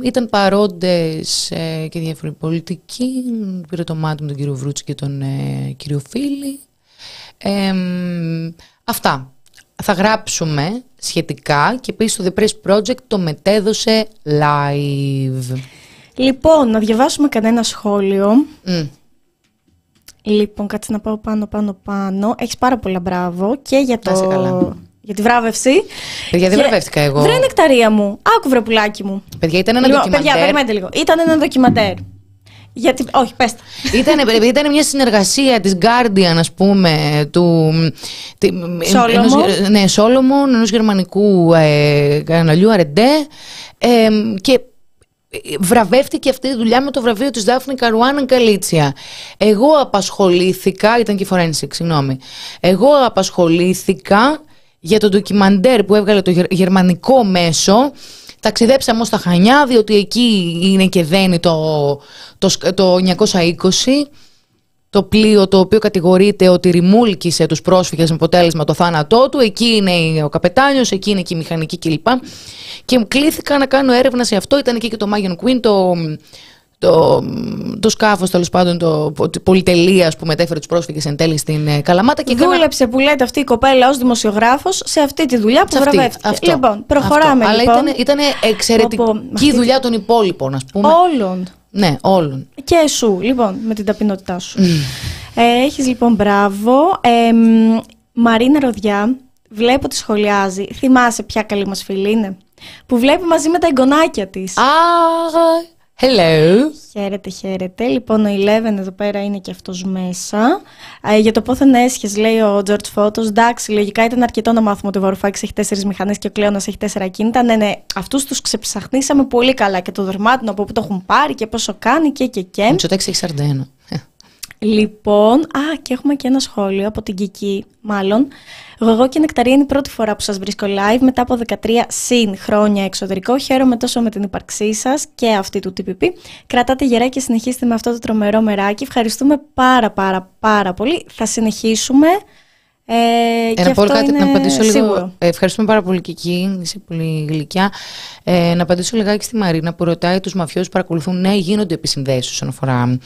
ήταν παρόντες ε, και διάφοροι πολιτικοί. Πήρε το μάτι με τον κύριο Βρούτση και τον ε, κύριο Φίλη. Αυτά. Θα γράψουμε σχετικά και επίσης το The Press Project το μετέδωσε live. Λοιπόν, να διαβάσουμε κανένα σχόλιο. Λοιπόν, κάτσε να πάω πάνω, πάνω, πάνω. Έχεις πάρα πολλά μπράβο και για το. Καλά. Για τη βράβευση. Παιδιά, δεν βραβεύτηκα εγώ. Βρε νεκταρία μου. Άκου βρε πουλάκι μου. Παιδιά, ήταν ένα λοιπόν, ντοκιμαντέρ. Παιδιά, περιμένετε λίγο. Ήταν ένα ντοκιμαντέρ. Γιατί, όχι, πες ήταν, ήταν μια συνεργασία της Guardian, ας πούμε, του... Σόλομο. ναι, Σόλομον, ενός γερμανικού ε, καναλιού Αρεντέ ε, και βραβεύτηκε αυτή η δουλειά με το βραβείο της Δάφνη Καρουάνα Καλίτσια. Εγώ απασχολήθηκα, ήταν και forensic, συγγνώμη. Εγώ απασχολήθηκα για το ντοκιμαντέρ που έβγαλε το γερμανικό μέσο. Ταξιδέψαμε όμως στα Χανιά, διότι εκεί είναι και δένει το, το, το 920 το πλοίο το οποίο κατηγορείται ότι ρημούλκησε τους πρόσφυγες με αποτέλεσμα το θάνατό του. Εκεί είναι ο καπετάνιος, εκεί είναι και η μηχανική κλπ. Και μου κλήθηκα να κάνω έρευνα σε αυτό. Ήταν εκεί και το Mayan Queen, το, το, το σκάφος τέλος πάντων, το πολυτελεία που μετέφερε τους πρόσφυγες εν τέλει στην ε, Καλαμάτα. Και Δούλεψε που λέτε αυτή η κοπέλα ως δημοσιογράφος σε αυτή τη δουλειά που βραβεύτηκε. Αυτό, λοιπόν, προχωράμε αυτό. Λοιπόν. Αλλά ήταν, εξαιρετική δουλειά των υπόλοιπων, ας πούμε. Όλων. Ναι, όλων. Και σου, λοιπόν, με την ταπεινότητά σου. ε, έχεις λοιπόν μπράβο. Ε, Μαρίνα Ροδιά, βλέπω τη σχολιάζει. Θυμάσαι ποια καλή μας φίλη είναι; Που βλέπει μαζί με τα εγγονάκια της. Α, hello. Χαίρετε, χαίρετε. Λοιπόν, ο Eleven εδώ πέρα είναι και αυτός μέσα. Ε, για το πόθεν έσχες, λέει ο George Photos. Εντάξει, λογικά ήταν αρκετό να μάθουμε ότι ο Βαρουφάκης έχει τέσσερις μηχανές και ο Κλέονας έχει τέσσερα κίνητα. Ναι, ναι, αυτούς τους ξεψαχνίσαμε πολύ καλά. Και το δερμάτινο από πού το έχουν πάρει και πόσο κάνει και και και. Μητσοτέξι έχει 41. Λοιπόν, α, και έχουμε και ένα σχόλιο από την Κική, μάλλον. Εγώ και η Νεκταρία είναι η πρώτη φορά που σας βρίσκω live μετά από 13 συν χρόνια εξωτερικό. Χαίρομαι τόσο με την ύπαρξή σας και αυτή του TPP. Κρατάτε γερά και συνεχίστε με αυτό το τρομερό μεράκι. Ευχαριστούμε πάρα πάρα πάρα πολύ. Θα συνεχίσουμε. Ε, ε, να πω κάτι, να απαντήσω λίγο. Ε, ευχαριστούμε πάρα πολύ, Κική. Είσαι πολύ γλυκιά. Ε, να απαντήσω λιγάκι στη Μαρίνα που ρωτάει τους μαφιού που παρακολουθούν. Ναι, γίνονται επισυνδέσεις όσον αφορά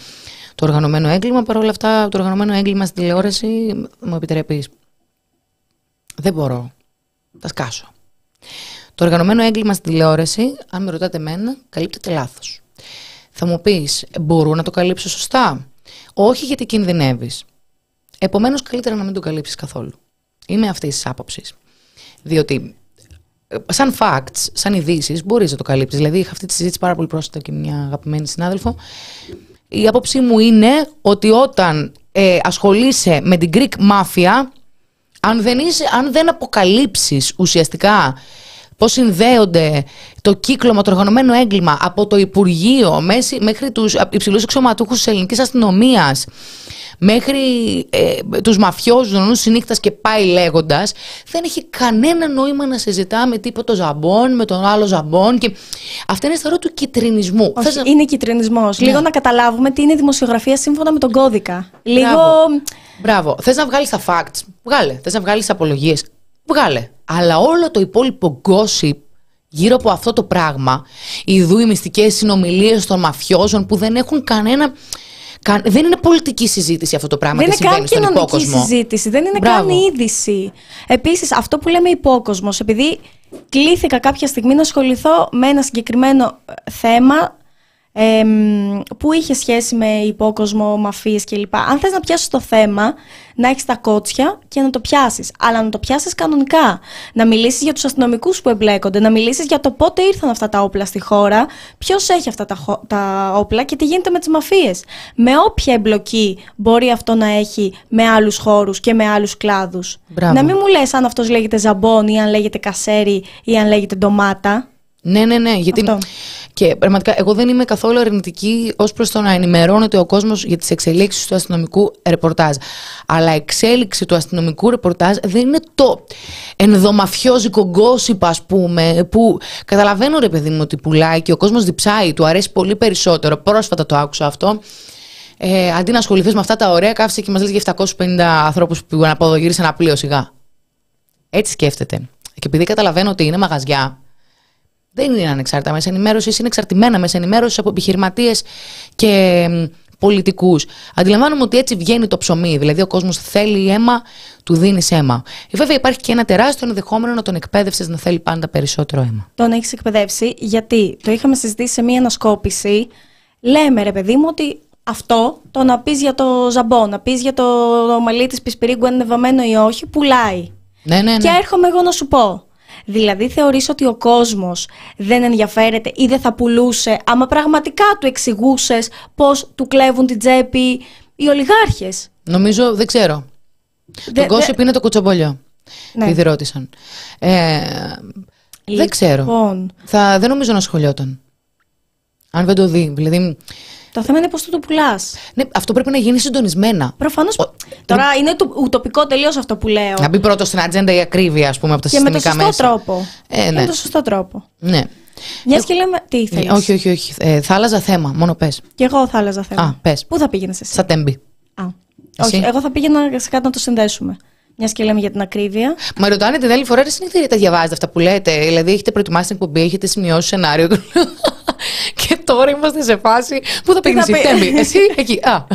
το οργανωμένο έγκλημα. Παρ' όλα αυτά, το οργανωμένο έγκλημα στην τηλεόραση, μου επιτρέπει. Δεν μπορώ. Θα σκάσω. Το οργανωμένο έγκλημα στην τηλεόραση, αν με ρωτάτε εμένα, καλύπτεται λάθος. Θα μου πεις, μπορώ να το καλύψω σωστά; Όχι γιατί κινδυνεύεις. Επομένως, καλύτερα να μην το καλύψεις καθόλου. Είμαι αυτής της άποψης. Διότι, ε, σαν facts, σαν ειδήσεις, μπορείς να το καλύψεις. Δηλαδή, είχα αυτή τη συζήτηση πάρα πολύ πρόσφατα και μια αγαπημένη συνάδελφο η άποψή μου είναι ότι όταν ε, ασχολείσαι με την Greek Mafia, αν δεν, είσαι, αν δεν αποκαλύψεις ουσιαστικά πώς συνδέονται το κύκλωμα, το οργανωμένο έγκλημα από το Υπουργείο μέχρι τους υψηλούς εξωματούχους της ελληνικής αστυνομίας μέχρι ε, τους μαφιόζους, νονούς συνύχτας και πάει λέγοντας, δεν έχει κανένα νόημα να συζητάμε τίποτα ζαμπόν με τον άλλο ζαμπόν και αυτά είναι σταρό του κυτρινισμού. Όχι, είναι κυτρινισμός. Ναι. Λίγο να καταλάβουμε τι είναι δημοσιογραφία σύμφωνα με τον κώδικα. Λίγο... Μπράβο. Μπράβο. Θες να βγάλεις τα facts, βγάλε. Θες να βγάλεις απολογίες, βγάλε. Αλλά όλο το υπόλοιπο gossip γύρω από αυτό το πράγμα, ειδού οι μυστικές συνομιλίες των μαφιόζων που δεν έχουν κανένα δεν είναι πολιτική συζήτηση αυτό το πράγμα δεν και συμβαίνει στον υπόκοσμο. Δεν είναι καν συζήτηση, δεν είναι Μπράβο. καν είδηση. Επίσης, αυτό που λέμε υπόκοσμος, επειδή κλήθηκα κάποια στιγμή να ασχοληθώ με ένα συγκεκριμένο θέμα που είχε σχέση με υπόκοσμο, μαφίες κλπ. Αν θες να πιάσεις το θέμα, να έχεις τα κότσια και να το πιάσεις. Αλλά να το πιάσεις κανονικά. Να μιλήσεις για τους αστυνομικούς που εμπλέκονται, να μιλήσεις για το πότε ήρθαν αυτά τα όπλα στη χώρα, ποιος έχει αυτά τα, τα όπλα και τι γίνεται με τις μαφίες. Με όποια εμπλοκή μπορεί αυτό να έχει με άλλους χώρους και με άλλους κλάδους. Να μην μου λες αν αυτός λέγεται ζαμπόν ή αν λέγεται κασέρι ή αν λέγεται ντομάτα. Ναι, ναι, ναι. Γιατί και πραγματικά εγώ δεν είμαι καθόλου αρνητική ως προς το να ενημερώνεται ο κόσμος για τις εξελίξεις του αστυνομικού ρεπορτάζ. Αλλά εξέλιξη του αστυνομικού ρεπορτάζ δεν είναι το ενδομαφιόζικο γκόσυπ, ας πούμε, που καταλαβαίνω ρε παιδί μου ότι πουλάει και ο κόσμος διψάει, του αρέσει πολύ περισσότερο. Πρόσφατα το άκουσα αυτό. Ε, αντί να ασχοληθείς με αυτά τα ωραία, κάθισε και μας λες για 750 ανθρώπους που πήγαν από εδώ γύρισαν ένα πλοίο σιγά. Έτσι σκέφτεται. Και επειδή καταλαβαίνω ότι είναι μαγαζιά, δεν είναι ανεξάρτητα μέσα ενημέρωσης, είναι εξαρτημένα μέσα ενημέρωσης από επιχειρηματίες και πολιτικούς. Αντιλαμβάνομαι ότι έτσι βγαίνει το ψωμί. Δηλαδή, ο κόσμος θέλει αίμα, του δίνεις αίμα. Ε, βέβαια, υπάρχει και ένα τεράστιο ενδεχόμενο να τον εκπαίδευσες να θέλει πάντα περισσότερο αίμα. Τον έχεις εκπαιδεύσει, γιατί το είχαμε συζητήσει σε μία ανασκόπηση. Λέμε, ρε παιδί μου, ότι αυτό το να πεις για το ζαμπό, να πεις για το μαλλί της Πισπυρίγκου αν είναι βαμμένο ή όχι, πουλάει. Ναι, ναι, ναι. Και έρχομαι εγώ να σου πω. Δηλαδή θεωρείς ότι ο κόσμος δεν ενδιαφέρεται ή δεν θα πουλούσε άμα πραγματικά του εξηγούσες πώς του κλέβουν την τσέπη οι ολιγάρχες; Νομίζω, δεν ξέρω. το gossip είναι το κουτσομπολιό. Ναι. Ήδη ρώτησαν. Ε, δεν ξέρω. Λοιπόν. Θα, δεν νομίζω να σχολιόταν. Αν δεν το δει. Δηλαδή, το θέμα είναι πώς το, το πουλάς. Ναι, αυτό πρέπει να γίνει συντονισμένα. Προφανώς. Τώρα είναι το ουτοπικό τελείως αυτό που λέω. Να μπει πρώτος στην ατζέντα η ακρίβεια, ας πούμε, από τα και συστημικά μέσα. Και με τον σωστό τρόπο. Ε, ναι. Με τον σωστό τρόπο. Ναι. Μιας και λέμε. Τι ήθελε. Όχι, όχι, όχι. Ε, θα άλλαζα θέμα, μόνο πες. Και εγώ θα άλλαζα θέμα. Α, πες. Πού θα πήγαινες εσύ; Στα τέμπη. Α. Όχι, εγώ θα πήγαινα σε κάτι να το συνδέσουμε. Μιας και λέμε για την ακρίβεια. Μα ρωτάνε την άλλη φορά, ρε συνήθεια τα διαβάζετε αυτά που λέτε. Δηλαδή, έχετε προετοιμάσει την εκπομπή, έχετε σημειώσει σενάριο. Και τώρα είμαστε σε φάση. Πού θα πήγαινε εσύ, Τέμπη, εσύ εκεί. Α,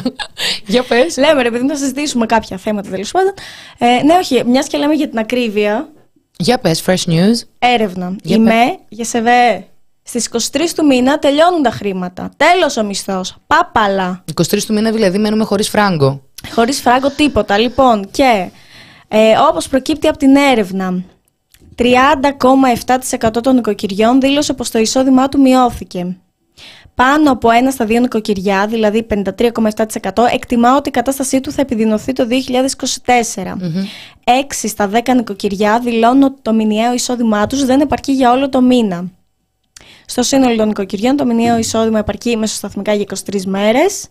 για πες. Λέμε, ρε παιδί, να συζητήσουμε κάποια θέματα τέλος πάντων. Ε, ναι, όχι, μιας και λέμε για την ακρίβεια. Για πες, fresh news. Έρευνα. Για Είμαι για ΣΕΒΕ. Στις 23 του μήνα τελειώνουν τα χρήματα. Τέλος ο μισθός. Πάπαλα. 23 του μήνα δηλαδή μένουμε χωρίς φράγκο. Χωρίς φράγκο τίποτα. Λοιπόν, και ε, όπως προκύπτει από την έρευνα, 30,7% των νοικοκυριών δήλωσε πως το εισόδημά του μειώθηκε. Πάνω από ένα στα δύο νοικοκυριά, δηλαδή 53,7%, εκτιμά ότι η κατάστασή του θα επιδεινωθεί το 2024. Mm-hmm. 6 στα 10 νοικοκυριά δηλώνουν ότι το μηνιαίο εισόδημά τους δεν επαρκεί για όλο το μήνα. Στο σύνολο των νοικοκυριών το μηνιαίο εισόδημα επαρκεί μεσοσταθμικά για 23 μέρες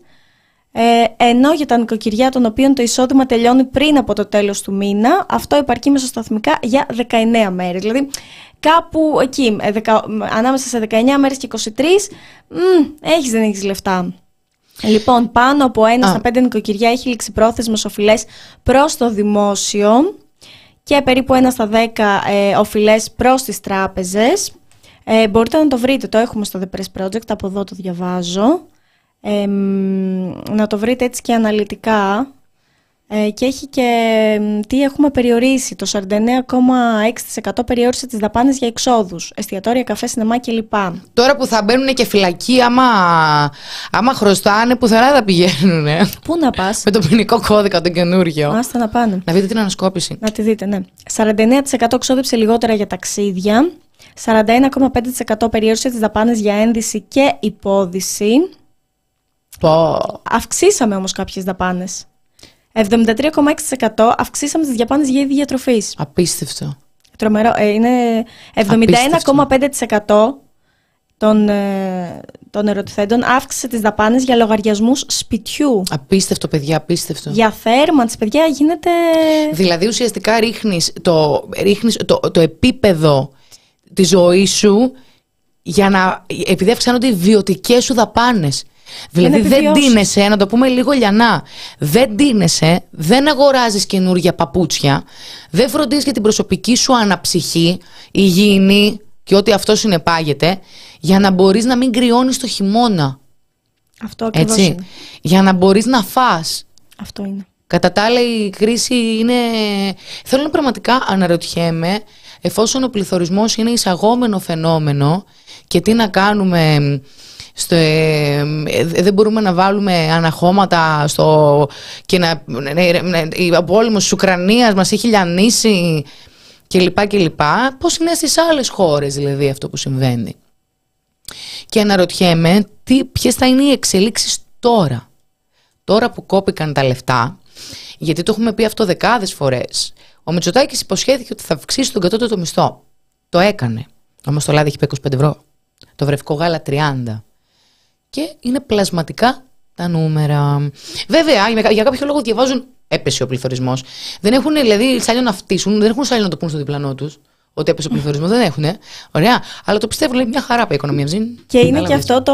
Ε, ενώ για τα νοικοκυριά των οποίων το εισόδημα τελειώνει πριν από το τέλος του μήνα, αυτό υπαρκεί μεσοσταθμικά για 19 μέρες. Δηλαδή κάπου εκεί, ε, δεκα, ανάμεσα σε 19 μέρες και 23, μ, έχεις δεν έχεις λεφτά. Λοιπόν, πάνω από ένα στα πέντε νοικοκυριά έχει ληξιπρόθεσμες οφειλές προς το δημόσιο και περίπου ένα στα δέκα ε, οφειλές προς τις τράπεζες. Ε, μπορείτε να το βρείτε, το έχουμε στο The Press Project, από εδώ το διαβάζω. Ε, να το βρείτε έτσι και αναλυτικά. Ε, και έχει και τι έχουμε περιορίσει. Το 49,6% περιόρισε τις δαπάνες για εξόδους, εστιατόρια, καφέ, σινεμά κλπ. Τώρα που θα μπαίνουν και φυλακή, άμα, άμα χρωστάνε, πουθενά θα πηγαίνουν. Πού να πας; Με το ποινικό κώδικα το καινούργιο. Άστα να πάνε. Να δείτε την ανασκόπηση. Να τη δείτε, ναι. 49% ξόδεψε λιγότερα για ταξίδια. 41,5% περιόρισε τις δαπάνες για ένδυση και υπόδηση. Πω. Αυξήσαμε όμως κάποιες δαπάνες. 73,6% αυξήσαμε τις δαπάνες για είδη διατροφής. Απίστευτο. Τρομερό. Ε, είναι 71,5% των, ε, των ερωτηθέντων αύξησε τις δαπάνες για λογαριασμούς σπιτιού. Απίστευτο, παιδιά, απίστευτο. Για θέρμανση, παιδιά, γίνεται... Δηλαδή ουσιαστικά ρίχνεις το, ρίχνεις το, το επίπεδο της ζωής σου για να, επειδή αυξάνονται οι βιωτικές σου δαπάνες. Δηλαδή δεν επιβιώσεις. ντύνεσαι, να το πούμε λίγο λιανά. Δεν ντύνεσαι, δεν αγοράζεις καινούργια παπούτσια, δεν φροντίζεις για την προσωπική σου αναψυχή, υγιεινή και ό,τι αυτό συνεπάγεται, για να μπορείς να μην κρυώνεις το χειμώνα. Αυτό ακριβώς Έτσι. είναι. Για να μπορείς να φας. Αυτό είναι. Κατά τα άλλα η κρίση είναι... Θέλω να πραγματικά αναρωτιέμαι εφόσον ο πληθωρισμός είναι εισαγόμενο φαινόμενο και τι να κάνουμε στο, ε, ε, δεν μπορούμε να βάλουμε αναχώματα στο, και να, ναι, ναι, ναι, ο πόλεμος της Ουκρανίας μας έχει λιανίσει και λοιπά και λοιπά. Πώς είναι στις άλλες χώρες δηλαδή αυτό που συμβαίνει; Και αναρωτιέμαι τι, ποιες θα είναι οι εξελίξεις τώρα; Τώρα που κόπηκαν τα λεφτά, γιατί το έχουμε πει αυτό δεκάδες φορές, ο Μητσοτάκης υποσχέθηκε ότι θα αυξήσει τον κατώτατο μισθό. Το έκανε. Όμως το λάδι έχει πει 25 ευρώ. Το βρεφικό γάλα 30. Και είναι πλασματικά τα νούμερα. Βέβαια, για- για κάποιο λόγο διαβάζουν έπεσε ο πληθωρισμός. Δεν έχουν δηλαδή σάλιο να φτύσουν, δεν έχουν σάλιο να το πούν στο διπλανό τους. Ότι έπεσε ο πληθωρισμό. δεν έχουν. Ωραία. Αλλά το πιστεύω, λέει μια χαρά πάει η οικονομία. Ζήν. Και είναι και Κατάλαβες. αυτό το.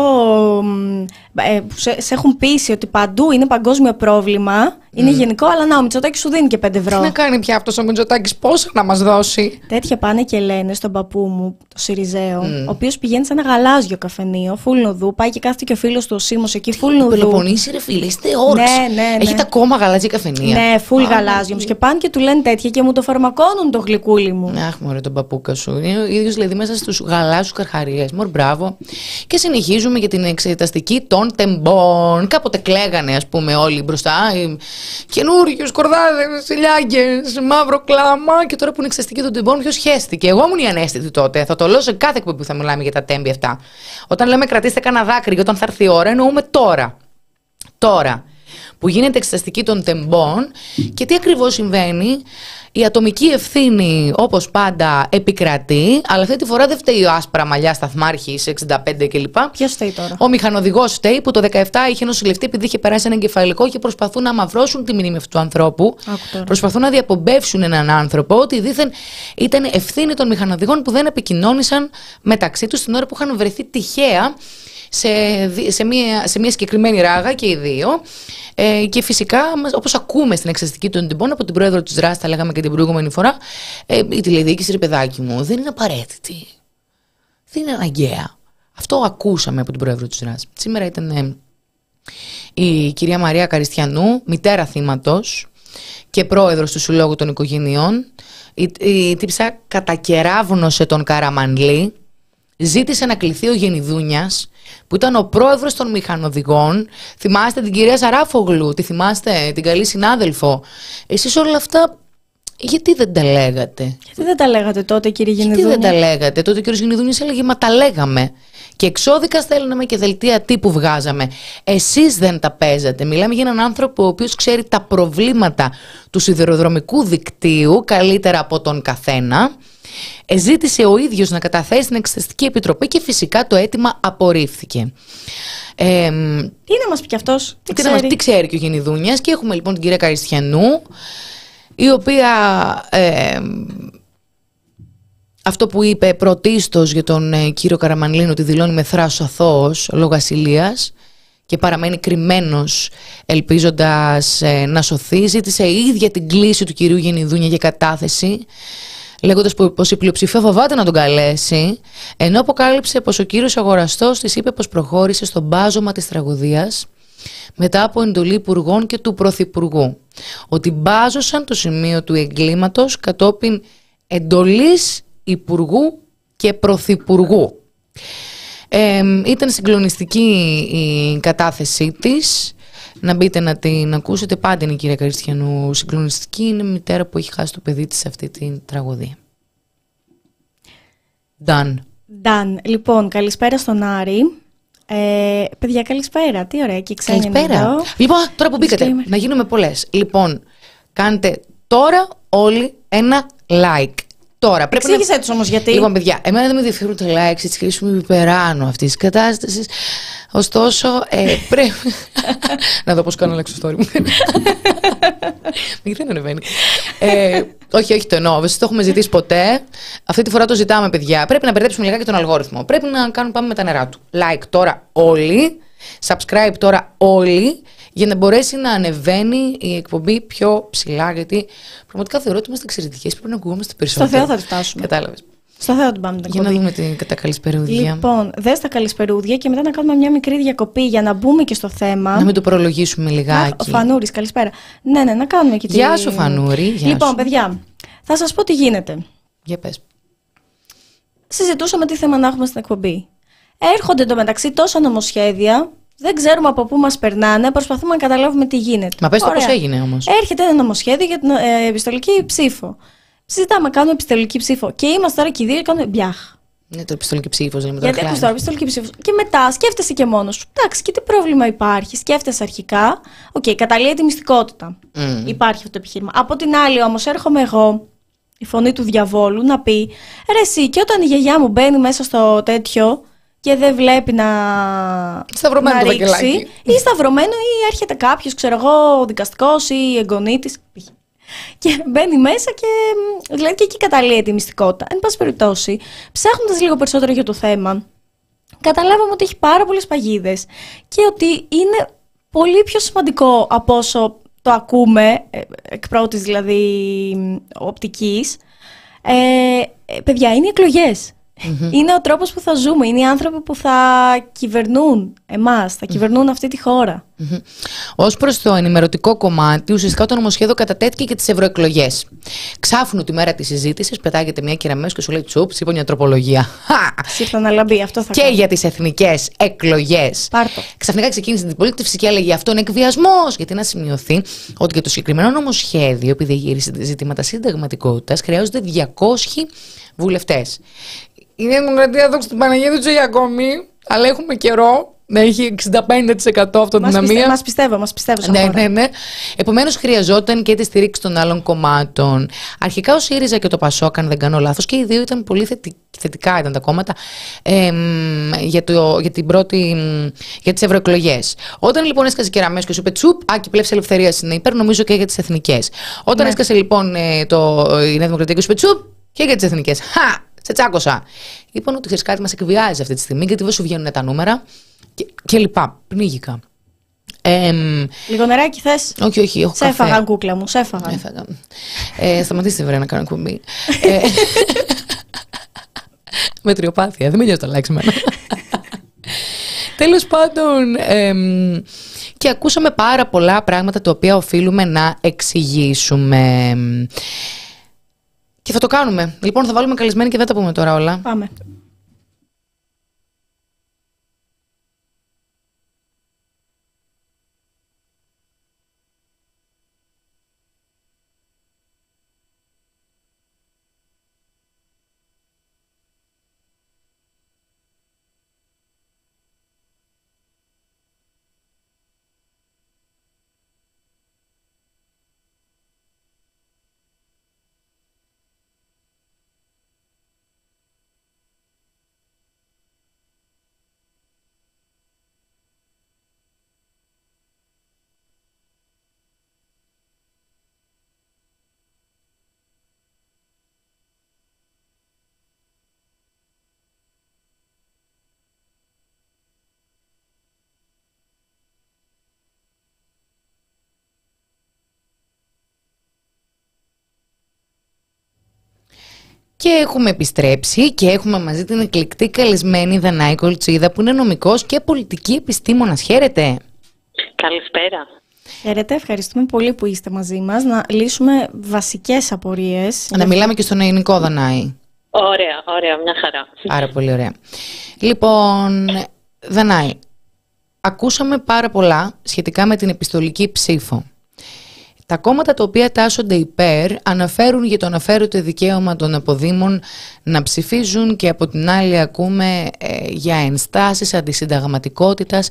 μ, ε, που σε, σε έχουν πείσει ότι παντού είναι παγκόσμιο πρόβλημα. Είναι γενικό, αλλά να, ο Μητσοτάκης σου δίνει και 5 Τι ευρώ. να κάνει πια αυτός ο Μητσοτάκης, πόσα να μας δώσει; Τέτοια πάνε και λένε στον παππού μου, το Σιριζέο, Mm. ο οποίος πηγαίνει σε ένα γαλάζιο καφενείο, φουλ νουδού. Πάει και κάθεται και ο φίλος του ο Σίμω εκεί, φουλ νουδού. Πελοποννήσι, ρε φίλε, είστε όρξ. Ναι, ναι, ναι. Έχετε ακόμα γαλάζια καφενεία. Ναι, φουλ γαλάζιο. όμως Και πάνε και του λένε τέτοια και μου το φαρμακώνουν το γλυκούλι μου. Αχ, μωρέ τον παππούκα σου. Είναι ο ίδιος δηλαδή μέσα στους γαλάζιους καρχαρίες. Μωρ, μπράβο. Και συνεχίζουμε για την εξεταστική των τεμπών. Κάποτε κλαίγανε, ας πούμε, όλοι μπροστά. Καινούριου κορδάδες, ηλιάγκε, μαύρο κλάμα. Και τώρα που είναι εξεταστική των τεμπών, ποιος χέστηκε. Εγώ ήμουν η ανέστητη τότε. Θα το λέω σε κάθε εκπομπή που θα μιλάμε για τα τέμπη αυτά. Όταν λέμε κρατήστε κανένα δάκρυ, και όταν θα έρθει η ώρα, εννοούμε τώρα. Τώρα που γίνεται εξεταστική των τεμπών και τι ακριβώς συμβαίνει. Η ατομική ευθύνη όπως πάντα επικρατεί, αλλά αυτή τη φορά δεν φταίει ο άσπρα μαλλιά σταθμάρχης 65 κλπ. Ποιος φταίει τώρα; Ο μηχανοδηγός φταίει που το 17 είχε νοσηλευτεί επειδή είχε περάσει ένα εγκεφαλικό και προσπαθούν να αμαυρώσουν τη μνήμη αυτού του ανθρώπου. Άκου τώρα. Προσπαθούν να διαπομπεύσουν έναν άνθρωπο ότι δήθεν ήταν ευθύνη των μηχανοδηγών που δεν επικοινώνησαν μεταξύ τους την ώρα που είχαν βρεθεί τυχαία σε, δι- σε, μια, σε μια συγκεκριμένη ράγα και οι δύο. Ε, και φυσικά, όπως ακούμε στην εξαστική των τυπών από την πρόεδρο της ΡΑΣ, τα λέγαμε και την προηγούμενη φορά, ε, η τηλεδιοίκηση, ρε παιδάκι μου, δεν είναι απαραίτητη. Δεν είναι αναγκαία. Αυτό ακούσαμε από την πρόεδρο της ΡΑΣ. Σήμερα ήταν ε, η κυρία Μαρία Καριστιανού, μητέρα θύματος και πρόεδρος του Συλλόγου των Οικογενειών. Η, η τύψα κατακεράβνωσε τον Καραμανλή, ζήτησε να κληθεί ο Γενιδούνιας, που ήταν ο πρόεδρος των μηχανοδηγών. Θυμάστε την κυρία Σαράφογλου, τη θυμάστε, την καλή συνάδελφο. Εσείς όλα αυτά, γιατί δεν τα λέγατε; Γιατί δεν τα λέγατε τότε, κύριε Τι Γενιδούνια. δεν τα λέγατε; Τότε ο κ. Γενιδούνης έλεγε Μα τα λέγαμε. Και εξώδικα στέλναμε και δελτία τύπου βγάζαμε. Εσείς δεν τα παίζατε. Μιλάμε για έναν άνθρωπο ο οποίος ξέρει τα προβλήματα του σιδηροδρομικού δικτύου καλύτερα από τον καθένα. Ζήτησε ο ίδιος να καταθέσει στην Εξεταστική Επιτροπή και φυσικά το αίτημα απορρίφθηκε. Ε, Τι να μας πει κι αυτός, τι τι, να μας- ξέρει; τι ξέρει και ο Γενιδούνιας και έχουμε λοιπόν την κυρία Καριστιανού η οποία ε, αυτό που είπε πρωτίστως για τον ε, κύριο Καραμανλίνο ότι δηλώνει με θράσος αθώος λόγω ασυλίας και παραμένει κρυμμένος ελπίζοντας ε, να σωθεί ζήτησε η ίδια την κλίση του κυρίου Γενιδούνια για κατάθεση λέγοντας που- πως η πλειοψηφία φοβάται να τον καλέσει ενώ αποκάλυψε πως ο κύριος αγοραστός της είπε πως προχώρησε στο μπάζωμα της τραγωδίας μετά από εντολή υπουργών και του Πρωθυπουργού ότι μπάζωσαν το σημείο του εγκλήματος κατόπιν εντολής Υπουργού και Πρωθυπουργού. Ε, ήταν συγκλονιστική η κατάθεσή της. Να μπείτε να την ακούσετε. Πάντα είναι η κυρία Καριστιανού συγκλονιστική. Είναι η μητέρα που έχει χάσει το παιδί της σε αυτή την τραγωδία. Done. Νταν, λοιπόν, καλησπέρα στον Άρη. Ε, παιδιά, καλησπέρα. Τι ωραία, και ξένοι είναι Καλησπέρα. εδώ. Λοιπόν, τώρα που μπήκατε, Disclaimer. να γίνουμε πολλές. Λοιπόν, κάντε τώρα όλοι ένα like. Τώρα. Πρέπει να... Εξήγησέ τους όμως γιατί. Λοιπόν, παιδιά, εμένα δεν με ενδιαφέρουν τα likes, έτσι χρήσιμο υπεράνω αυτής της κατάστασης. Ωστόσο, ε, πρέπει. να δω πώς κάνω like στο story μου. Γιατί δεν ανεβαίνει. ε, όχι, όχι, το εννοώ. Δεν το έχουμε ζητήσει ποτέ. Αυτή τη φορά το ζητάμε, παιδιά. Πρέπει να μπερδέψουμε λιγάκι τον αλγόριθμο. Πρέπει να κάνουμε πάμε με τα νερά του. Like τώρα όλοι. Subscribe τώρα όλοι. Για να μπορέσει να ανεβαίνει η εκπομπή πιο ψηλά. Γιατί πραγματικά θεωρώ ότι είμαστε εξαιρετικές. Πρέπει να ακουγόμαστε Στο περισσότερο. Θεό θα τη φτάσουμε. Κατάλαβες. Στο Θεό την πάμε την Για να εκπομπή. δούμε την, τα καλησπερούδια. Λοιπόν, δες τα καλησπερούδια και μετά να κάνουμε μια μικρή διακοπή για να μπούμε και στο θέμα. Να μην το προλογίσουμε Αχ, Ο λιγάκι. Φανούρης, καλησπέρα. Ναι, ναι, να κάνουμε και τη... Γεια σου, Φανούρη, γεια λοιπόν, σου. παιδιά, θα σας πω τι γίνεται. Για πες. Συζητούσαμε τι θέμα να έχουμε στην εκπομπή. Έρχονται εντωμεταξύ τόσα νομοσχέδια, δεν ξέρουμε από πού μας περνάνε, προσπαθούμε να καταλάβουμε τι γίνεται. Μα πες το Ωραία. πώς έγινε όμως. Έρχεται ένα νομοσχέδιο για την ε, επιστολική ψήφο. Συζητάμε, κάνουμε επιστολική ψήφο. Και είμαστε τώρα και οι δύο και κάνουμε μπιάχ. Ναι, το επιστολική ψήφος λέμε τώρα. Γιατί ακούς χλάρι. τώρα επιστολική ψήφος. Και μετά σκέφτεσαι και μόνος σου. Εντάξει, και τι πρόβλημα υπάρχει. Σκέφτεσαι αρχικά. Οκ, καταλύει τη μυστικότητα. Μμμ. Υπάρχει αυτό το επιχείρημα. Από την άλλη όμως έρχομαι εγώ, η φωνή του διαβόλου, να πει ρε εσύ, και όταν η γιαγιά μου μπαίνει μέσα στο τέτοιο και δεν βλέπει να, Σταυρωμένο να το ρίξει, φακελάκι. ή σταυρωμένο ή έρχεται κάποιος, ξέρω εγώ, δικαστικός ή εγγονή τη. Και μπαίνει μέσα και. μ, Δηλαδή και εκεί καταλύεται η μυστικότητα. Εν πάση περιπτώσει, ψάχνοντας λίγο περισσότερο για το θέμα, καταλάβαμε ότι έχει πάρα πολλές παγίδες και ότι είναι πολύ πιο σημαντικό από όσο το ακούμε, ε, εκ πρώτης δηλαδή μ, οπτικής. Ε, ε, παιδιά, είναι οι εκλογες Είναι ο τρόπος που θα ζούμε, είναι οι άνθρωποι που θα κυβερνούν εμάς, θα κυβερνούν αυτή τη χώρα. Ω προς το ενημερωτικό κομμάτι, ουσιαστικά το νομοσχέδιο κατατέθηκε και τις ευρωεκλογές. Ξάφνου τη μέρα της συζήτησης, πετάγεται μια κεραμέως και σου λέει τσουπ, είπα μια τροπολογία. Χα! Σύρθα να λαμπεί, αυτό θα Και κάνω. για τις εθνικές εκλογές. Πάρ' το. Ξαφνικά ξεκίνησε την πολίτευση και έλεγε αυτό είναι εκβιασμός. Γιατί να σημειωθεί ότι για το συγκεκριμένο νομοσχέδιο, επειδή γύρισε ζητήματα συνταγματικότητας, χρειάζονται 200 βουλευτές. Η Νέα Δημοκρατία δόξα την Παναγία δεν τζοεί ακόμη, αλλά έχουμε καιρό να έχει 65% Μας, αυτοδυναμία. πιστε, μας πιστεύω, μας πιστεύω σαν Ναι, χώρα. ναι, ναι. Επομένως, χρειαζόταν και τη στήριξη των άλλων κομμάτων. Αρχικά ο ΣΥΡΙΖΑ και το ΠΑΣΟΚ, αν δεν κάνω λάθος, και οι δύο ήταν πολύ θετι- θετικά ήταν τα κόμματα εμ, για, το, για, την πρώτη, μ, για τις ευρωεκλογές. Όταν λοιπόν έσκασε κεραμές και σου είπε τσουπ, α, και πλεύση ελευθερίας είναι υπέρ, νομίζω και για τις εθνικές. Όταν Ναι. έσκασε λοιπόν ε, το, η Νέα Δημοκρατία και σου είπε τσουπ, και για τις εθνικές. Χα! Σε τσάκωσα. Είπαν ότι ξέρεις κάτι, μας εκβιάζει αυτή τη στιγμή, γιατί δεν σου βγαίνουν τα νούμερα και, και λοιπά. Πνίγηκα. Εμ, Λίγο νεράκι θες; όχι, όχι, έχω Σε καφέ. έφαγα, κούκλα μου, σε έφαγα. Έφαγα. Ε, σταματήστε βρε να κάνω εκπομπή. ε, μετριοπάθεια, δεν με νοιάζει το αλλάξει εμένα. Τέλος πάντων, εμ, και ακούσαμε πάρα πολλά πράγματα τα οποία οφείλουμε να εξηγήσουμε. Και θα το κάνουμε. Λοιπόν, θα βάλουμε καλεσμένοι και δεν τα πούμε τώρα όλα. Πάμε. Και έχουμε επιστρέψει και έχουμε μαζί την εκλεκτή καλεσμένη Δανάη Κολτσίδα που είναι νομικός και πολιτική επιστήμονας. Χαίρετε. Καλησπέρα. Χαίρετε, ευχαριστούμε πολύ που είστε μαζί μας να λύσουμε βασικές απορίες. Να μιλάμε και στον ελληνικό Δανάη. Ωραία, ωραία, μια χαρά. Άρα πολύ ωραία. Λοιπόν, Δανάη, ακούσαμε πάρα πολλά σχετικά με την επιστολική ψήφο. Τα κόμματα τα οποία τάσσονται υπέρ αναφέρουν για το αναφέρονται δικαίωμα των αποδήμων να ψηφίζουν και από την άλλη ακούμε ε, για ενστάσεις αντισυνταγματικότητας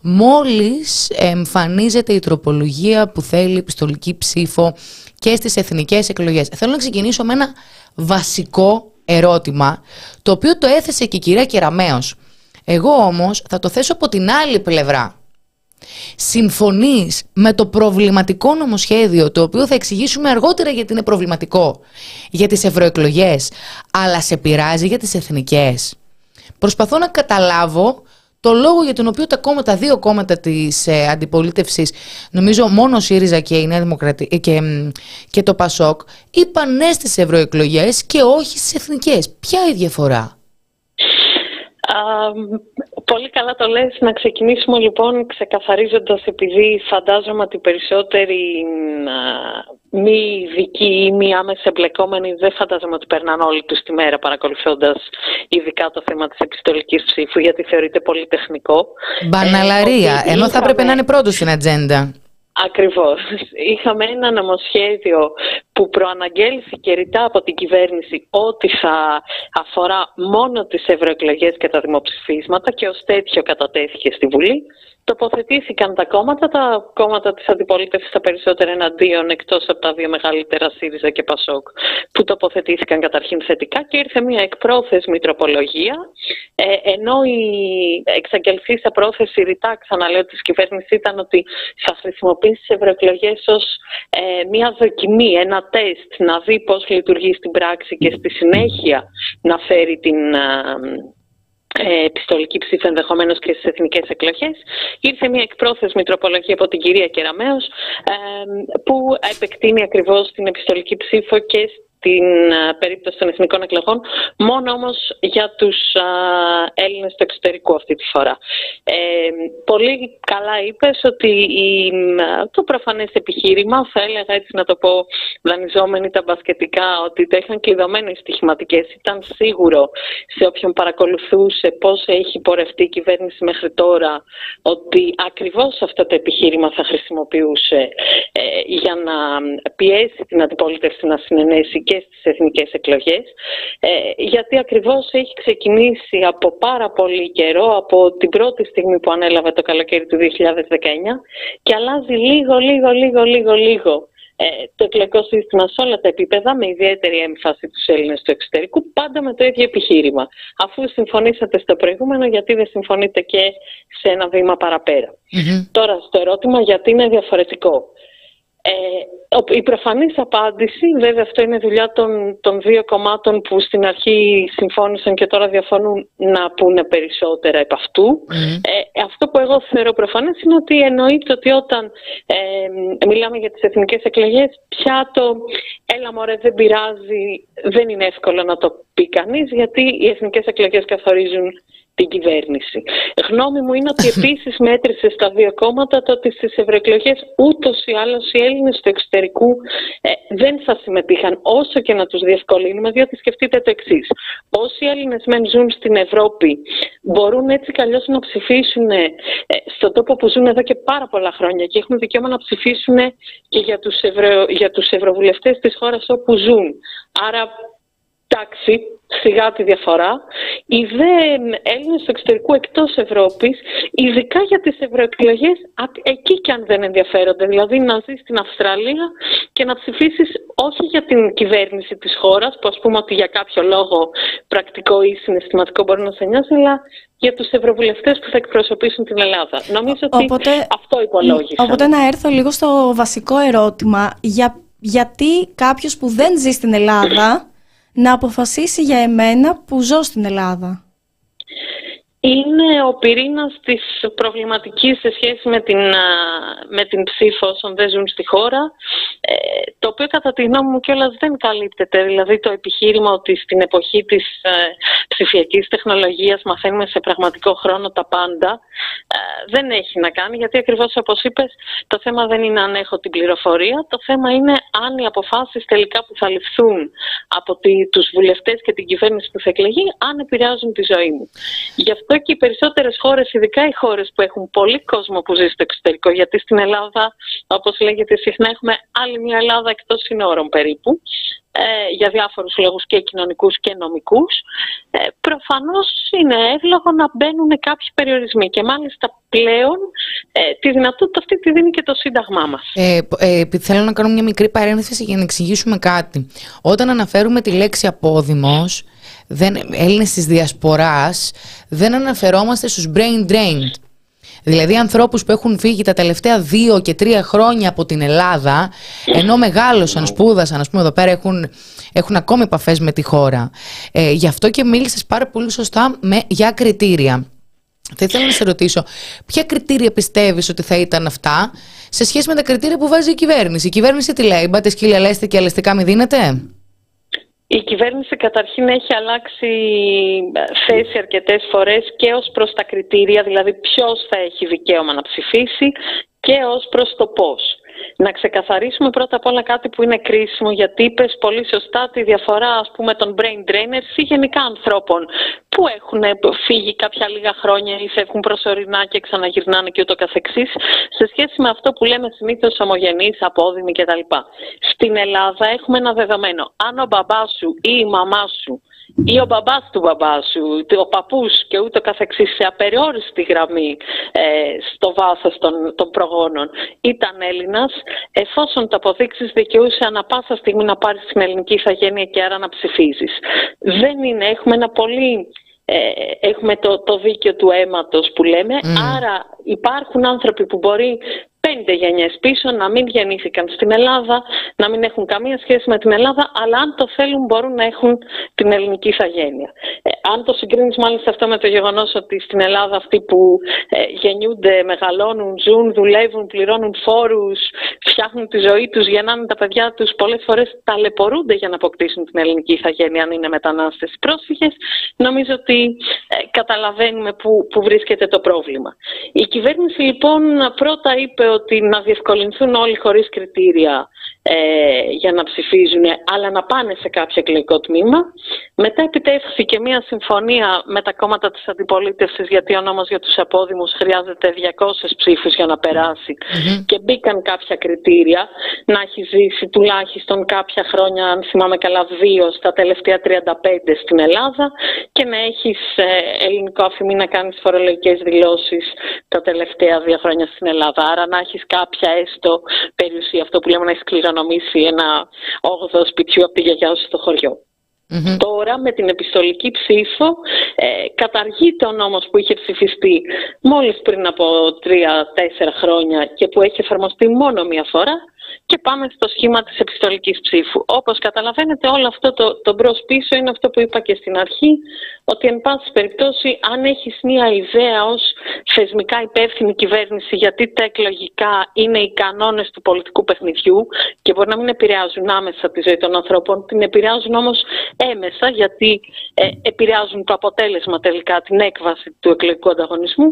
μόλις εμφανίζεται η τροπολογία που θέλει επιστολική ψήφο και στις εθνικές εκλογές. Θέλω να ξεκινήσω με ένα βασικό ερώτημα το οποίο το έθεσε και η κυρία Κεραμέως. Εγώ όμως θα το θέσω από την άλλη πλευρά. Συμφωνείς με το προβληματικό νομοσχέδιο το οποίο θα εξηγήσουμε αργότερα γιατί είναι προβληματικό για τις ευρωεκλογές, αλλά σε πειράζει για τις εθνικές. Προσπαθώ να καταλάβω το λόγο για τον οποίο τα κόμματα, δύο κόμματα της ε, αντιπολίτευσης, νομίζω μόνο ο ΣΥΡΙΖΑ και, η Νέα Δημοκρατία, ε, και, και το ΠΑΣΟΚ, είπαν ναι στις ευρωεκλογές και όχι στις εθνικές. Ποια η διαφορά; Πολύ καλά το λες. Να ξεκινήσουμε λοιπόν ξεκαθαρίζοντας επειδή φαντάζομαι ότι οι περισσότεροι μη ειδικοί ή μη άμεσα εμπλεκόμενοι δεν φαντάζομαι ότι περνάνε όλη τους τη μέρα παρακολουθώντας ειδικά το θέμα της επιστολικής ψήφου γιατί θεωρείται πολύ τεχνικό. Μπαναλαρία, ε, ενώ θα έπρεπε να είναι πρώτος στην ατζέντα. Ακριβώς. Είχαμε ένα νομοσχέδιο που προαναγγέλθηκε ρητά από την κυβέρνηση ότι θα αφορά μόνο τις ευρωεκλογές και τα δημοψηφίσματα και ως τέτοιο κατατέθηκε στη Βουλή τοποθετήθηκαν τα κόμματα, τα κόμματα της αντιπολίτευσης τα περισσότερα εναντίον εκτός από τα δύο μεγαλύτερα ΣΥΡΙΖΑ και ΠΑΣΟΚ που τοποθετήθηκαν καταρχήν θετικά και ήρθε μια εκπρόθεσμη τροπολογία ε, ενώ η εξαγγελθήσα πρόθεση ρητά ξαναλέω της κυβέρνησης ήταν ότι θα χρησιμοποιήσει τις ευρωεκλογές ως ε, μια δοκιμή, ένα τεστ να δει πώς λειτουργεί στην πράξη και στη συνέχεια να φέρει την ε, ε, επιστολική ψήφο ενδεχομένως και στις εθνικές εκλογές. Ήρθε μια εκπρόθεσμη τροπολογία από την κυρία Κεραμέο, που επεκτείνει ακριβώς την επιστολική ψήφο και στην περίπτωση των εθνικών εκλογών, μόνο όμως για τους Έλληνες του εξωτερικού αυτή τη φορά. Ε, πολύ καλά είπες ότι η, το προφανές επιχείρημα, θα έλεγα έτσι να το πω δανειζόμενοι τα μπασκετικά, ότι τα είχαν κλειδωμένοι οι στοιχηματικές. Ήταν σίγουρο σε όποιον παρακολουθούσε πώς έχει πορευτεί η κυβέρνηση μέχρι τώρα, ότι ακριβώς αυτό το επιχείρημα θα χρησιμοποιούσε ε, για να πιέσει την αντιπολίτευση να συνενέσει και στις εθνικές εκλογές ε, γιατί ακριβώς έχει ξεκινήσει από πάρα πολύ καιρό από την πρώτη στιγμή που ανέλαβε το καλοκαίρι του 2019 και αλλάζει λίγο, λίγο, λίγο, λίγο, λίγο ε, το εκλογικό σύστημα σε όλα τα επίπεδα με ιδιαίτερη έμφαση τους Έλληνες του εξωτερικού πάντα με το ίδιο επιχείρημα. Αφού συμφωνήσατε στο προηγούμενο γιατί δεν συμφωνείτε και σε ένα βήμα Τώρα στο ερώτημα γιατί είναι διαφορετικό. Ε, η προφανής απάντηση, βέβαια αυτό είναι δουλειά των, των δύο κομμάτων που στην αρχή συμφώνησαν και τώρα διαφωνούν να πούνε περισσότερα επ' αυτού. Ε, αυτό που εγώ θεωρώ προφανές είναι ότι εννοείται ότι όταν ε, μιλάμε για τις εθνικές εκλογές πια το έλα μωρέ δεν πειράζει, δεν είναι εύκολο να το πει κανείς γιατί οι εθνικές εκλογές καθορίζουν την κυβέρνηση. Γνώμη μου είναι ότι επίσης μέτρησε στα δύο κόμματα το ότι στις ευρωεκλογές ούτως ή άλλως οι Έλληνες του εξωτερικού ε, δεν θα συμμετείχαν όσο και να τους διευκολύνουμε διότι σκεφτείτε το εξής. Όσοι Έλληνες μεν ζουν στην Ευρώπη μπορούν έτσι καλώς να ψηφίσουν ε, στον τόπο που ζουν εδώ και πάρα πολλά χρόνια και έχουν δικαίωμα να ψηφίσουν και για τους, ευρω... για τους ευρωβουλευτές της χώρας όπου ζουν. Άρα εντάξει, σιγά τη διαφορά. Οι δε Έλληνες του εξωτερικού εκτός Ευρώπης, ειδικά για τις ευρωεκλογές, εκεί και αν δεν ενδιαφέρονται. Δηλαδή να ζεις στην Αυστραλία και να ψηφίσεις όχι για την κυβέρνηση της χώρας, που ας πούμε ότι για κάποιο λόγο πρακτικό ή συναισθηματικό μπορεί να σε νοιάζει, αλλά για τους ευρωβουλευτές που θα εκπροσωπήσουν την Ελλάδα. Νομίζω ότι αυτό υπολόγισα. Οπότε να έρθω λίγο στο βασικό ερώτημα. Για, γιατί κάποιος που δεν ζει στην Ελλάδα να αποφασίσει για εμένα που ζω στην Ελλάδα. Είναι ο πυρήνας της προβληματικής σε σχέση με την, με την ψήφο όσων δεν ζουν στη χώρα. Ε, το το οποίο κατά τη γνώμη μου κιόλας δεν καλύπτεται. Δηλαδή το επιχείρημα ότι στην εποχή της ε, ψηφιακής τεχνολογίας μαθαίνουμε σε πραγματικό χρόνο τα πάντα ε, δεν έχει να κάνει γιατί ακριβώς όπως είπες το θέμα δεν είναι αν έχω την πληροφορία, το θέμα είναι αν οι αποφάσεις τελικά που θα ληφθούν από τη, τους βουλευτές και την κυβέρνηση που θα εκλεγεί αν επηρεάζουν τη ζωή μου. Γι' αυτό και οι περισσότερες χώρες, ειδικά οι χώρες που έχουν πολύ κόσμο που ζει στο εξωτερικό, γιατί στην Ελλάδα όπως λέγεται συχνά έχουμε άλλη μια Ελλάδα εκτός συνόρων περίπου ε, για διάφορους λόγους και κοινωνικούς και νομικούς ε, προφανώς είναι εύλογο να μπαίνουν κάποιοι περιορισμοί και μάλιστα πλέον ε, τη δυνατότητα αυτή τη δίνει και το Σύνταγμά μας. Ε, ε, θέλω να κάνω μια μικρή παρένθεση για να εξηγήσουμε κάτι. Όταν αναφέρουμε τη λέξη απόδημος δεν, Έλληνες της Διασποράς δεν αναφερόμαστε στους brain drained Δηλαδή ανθρώπους που έχουν φύγει τα τελευταία δύο και τρία χρόνια από την Ελλάδα ενώ μεγάλωσαν, σπούδασαν, ας πούμε εδώ πέρα έχουν, έχουν ακόμη επαφές με τη χώρα. Ε, γι' αυτό και μίλησες πάρα πολύ σωστά με, για κριτήρια. Θα ήθελα να σε ρωτήσω, ποια κριτήρια πιστεύεις ότι θα ήταν αυτά σε σχέση με τα κριτήρια που βάζει η κυβέρνηση; Η κυβέρνηση τι λέει, μπάτε σκύλια λέστε και αλεστικά μη δίνετε. Η κυβέρνηση καταρχήν έχει αλλάξει ε, θέση αρκετές φορές και ως προς τα κριτήρια, δηλαδή ποιος θα έχει δικαίωμα να ψηφίσει και ως προς το πώς. Να ξεκαθαρίσουμε πρώτα απ' όλα κάτι που είναι κρίσιμο, γιατί είπες πολύ σωστά τη διαφορά ας πούμε των brain drainers ή γενικά ανθρώπων που έχουν φύγει κάποια λίγα χρόνια ή φεύγουν προσωρινά και ξαναγυρνάνε και ούτω καθεξής, σε σχέση με αυτό που λέμε συνήθως ομογενείς, απόδημοι κτλ. Στην Ελλάδα έχουμε ένα δεδομένο. Αν ο μπαμπάς σου ή η μαμά σου ή ο μπαμπάς του μπαμπάς σου, ο παππούς και ούτω καθεξής σε απεριόριστη γραμμή ε, στο βάθος των, των προγόνων. Ήταν Έλληνας, εφόσον το αποδείξεις δικαιούσε ανα πάσα στιγμή να πάρεις την ελληνική ηθαγένεια και άρα να ψηφίζεις. Δεν είναι, έχουμε ένα πολύ ε, έχουμε το, το δίκαιο του αίματος που λέμε, άρα υπάρχουν άνθρωποι που μπορεί πέντε γενιές πίσω να μην γεννήθηκαν στην Ελλάδα, να μην έχουν καμία σχέση με την Ελλάδα, αλλά αν το θέλουν μπορούν να έχουν την ελληνική ηθαγένεια. Ε, αν το συγκρίνεις μάλιστα αυτό με το γεγονός ότι στην Ελλάδα αυτοί που ε, γεννιούνται, μεγαλώνουν, ζουν, δουλεύουν, πληρώνουν φόρους, φτιάχνουν τη ζωή τους, γεννάνε τα παιδιά τους, πολλές φορές ταλαιπωρούνται για να αποκτήσουν την ελληνική ηθαγένεια αν είναι μετανάστες ή πρόσφυγες, νομίζω ότι ε, καταλαβαίνουμε που, που βρίσκεται το πρόβλημα. Η κυβέρνηση λοιπόν πρώτα είπε ότι να διευκολυνθούν όλοι χωρίς κριτήρια ε, για να ψηφίζουν, αλλά να πάνε σε κάποιο εκλογικό τμήμα. Μετά επιτεύχθηκε μια συμφωνία με τα κόμματα της αντιπολίτευσης, γιατί ο νόμος για τους απόδημους χρειάζεται 200 ψήφους για να περασει και μπήκαν κάποια κριτήρια να έχει ζήσει τουλάχιστον κάποια χρόνια, αν θυμάμαι καλά, δύο στα τελευταία 35 στην Ελλάδα και να έχεις ε, ελληνικό αφημί να κάνεις φορολογικές δηλώσεις τα τελευταία δύο χρόνια στην Ελλάδα. Άρα να έχεις κάποια έστω περιουσία, αυτό που λέμε να έχεις κληρονομήσει ένα όγδοο σπιτιού από τη γιαγιά σου στο χωριο Τώρα με την επιστολική ψήφο ε, καταργείται ο νόμος που είχε ψηφιστεί μόλις πριν από τρία-τέσσερα χρόνια και που έχει εφαρμοστεί μόνο μία φορά και πάμε στο σχήμα της επιστολικής ψήφου. Όπως καταλαβαίνετε όλο αυτό το, το μπρος πίσω είναι αυτό που είπα και στην αρχή, ότι εν πάση περιπτώσει αν έχεις μία ιδέα ως θεσμικά υπεύθυνη κυβέρνηση γιατί τα εκλογικά είναι οι κανόνες του πολιτικού παιχνιδιού και μπορεί να μην επηρεάζουν άμεσα τη ζωή των ανθρώπων, την επηρεάζουν όμως έμεσα γιατί ε, επηρεάζουν το αποτέλεσμα τελικά, την έκβαση του εκλογικού ανταγωνισμού.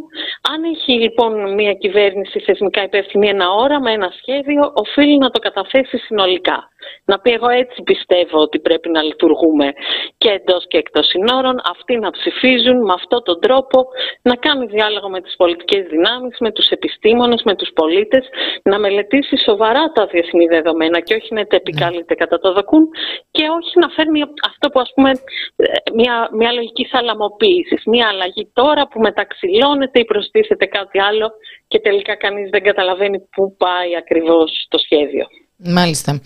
Αν έχει λοιπόν μία κυβέρνηση θεσμικά υπεύθυνη ένα όραμα, ένα σχέδιο, οφείλει να το καταθέσει συνολικά. Να πει εγώ έτσι πιστεύω ότι πρέπει να λειτουργούμε και εντός και εκτός συνόρων, αυτοί να ψηφίζουν με αυτόν τον τρόπο, να κάνει διάλογο με τις πολιτικές δυνάμεις, με τους επιστήμονες, με τους πολίτες, να μελετήσει σοβαρά τα διεθνή δεδομένα και όχι να τα επικαλείται κατά το δοκούν και όχι να φέρνει αυτό που ας πούμε μια, μια λογική θαλαμοποίησης, μια αλλαγή τώρα που μεταξυλώνεται ή προστίθεται κάτι άλλο και τελικά κανείς δεν καταλαβαίνει πού πάει ακριβώς το σχέδιο. Μάλιστα.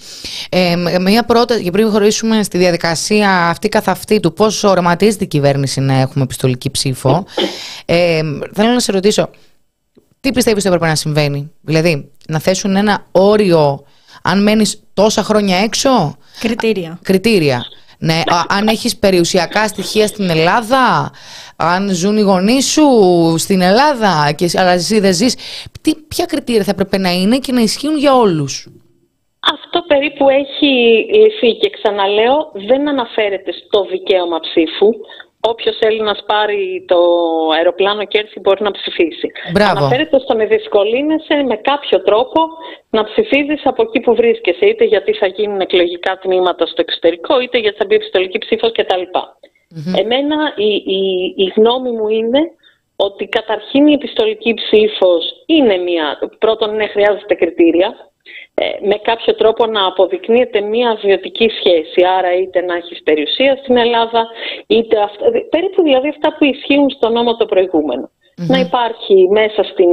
Ε, μια πρόταση, και πριν χωρίσουμε στη διαδικασία αυτή καθ' αυτή του πώς οραματίζεται η κυβέρνηση να έχουμε επιστολική ψήφο, ε, θέλω να σε ρωτήσω, τι πιστεύεις ότι έπρεπε να συμβαίνει, δηλαδή να θέσουν ένα όριο αν μένεις τόσα χρόνια έξω; Κριτήρια. Κριτήρια. Ναι, αν έχεις περιουσιακά στοιχεία στην Ελλάδα, αν ζουν οι γονείς σου στην Ελλάδα, και, αλλά εσύ δεν ζεις, τι, ποια κριτήρια θα έπρεπε να είναι και να ισχύουν για όλους; Αυτό περίπου έχει λυθεί και ξαναλέω δεν αναφέρεται στο δικαίωμα ψήφου. Όποιος θέλει να σπάρει το αεροπλάνο και έρθει μπορεί να ψηφίσει. Μπράβο. Αναφέρεται στο να διευκολύνεσαι με κάποιο τρόπο να ψηφίζεις από εκεί που βρίσκεσαι. Είτε γιατί θα γίνουν εκλογικά τμήματα στο εξωτερικό, είτε γιατί θα μπει επιστολική ψήφος κτλ. Εμένα η, η, η γνώμη μου είναι ότι καταρχήν η επιστολική ψήφος είναι μία, πρώτον είναι χρειάζεται κριτήρια, ε, με κάποιο τρόπο να αποδεικνύεται μια βιωτική σχέση. Άρα είτε να έχεις περιουσία στην Ελλάδα, είτε αυτά, περίπου δηλαδή αυτά που ισχύουν στο νόμο το προηγουμενο Να υπάρχει μέσα στην,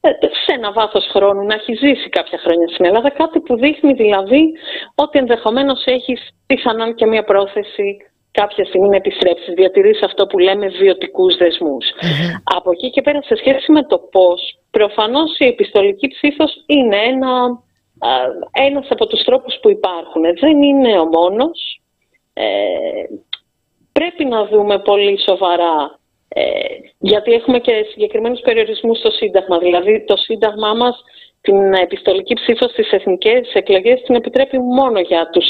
ε, σε ένα βάθος χρόνου, να έχει ζήσει κάποια χρόνια στην Ελλάδα, κάτι που δείχνει δηλαδή ότι ενδεχομένως έχεις πιθανόν και μια πρόθεση κάποια στιγμή να επιστρέψεις, διατηρείς αυτό που λέμε βιωτικούς Από εκεί και πέρα σε σχέση με το πώς, προφανώς η επιστολική ψήφος είναι ένα, ένας από τους τρόπους που υπάρχουν. Δεν είναι ο μόνος. Ε, πρέπει να δούμε πολύ σοβαρά ε, γιατί έχουμε και συγκεκριμένους περιορισμούς στο Σύνταγμα. Δηλαδή το Σύνταγμά μας την επιστολική ψήφο στις εθνικές εκλογές την επιτρέπει μόνο για τους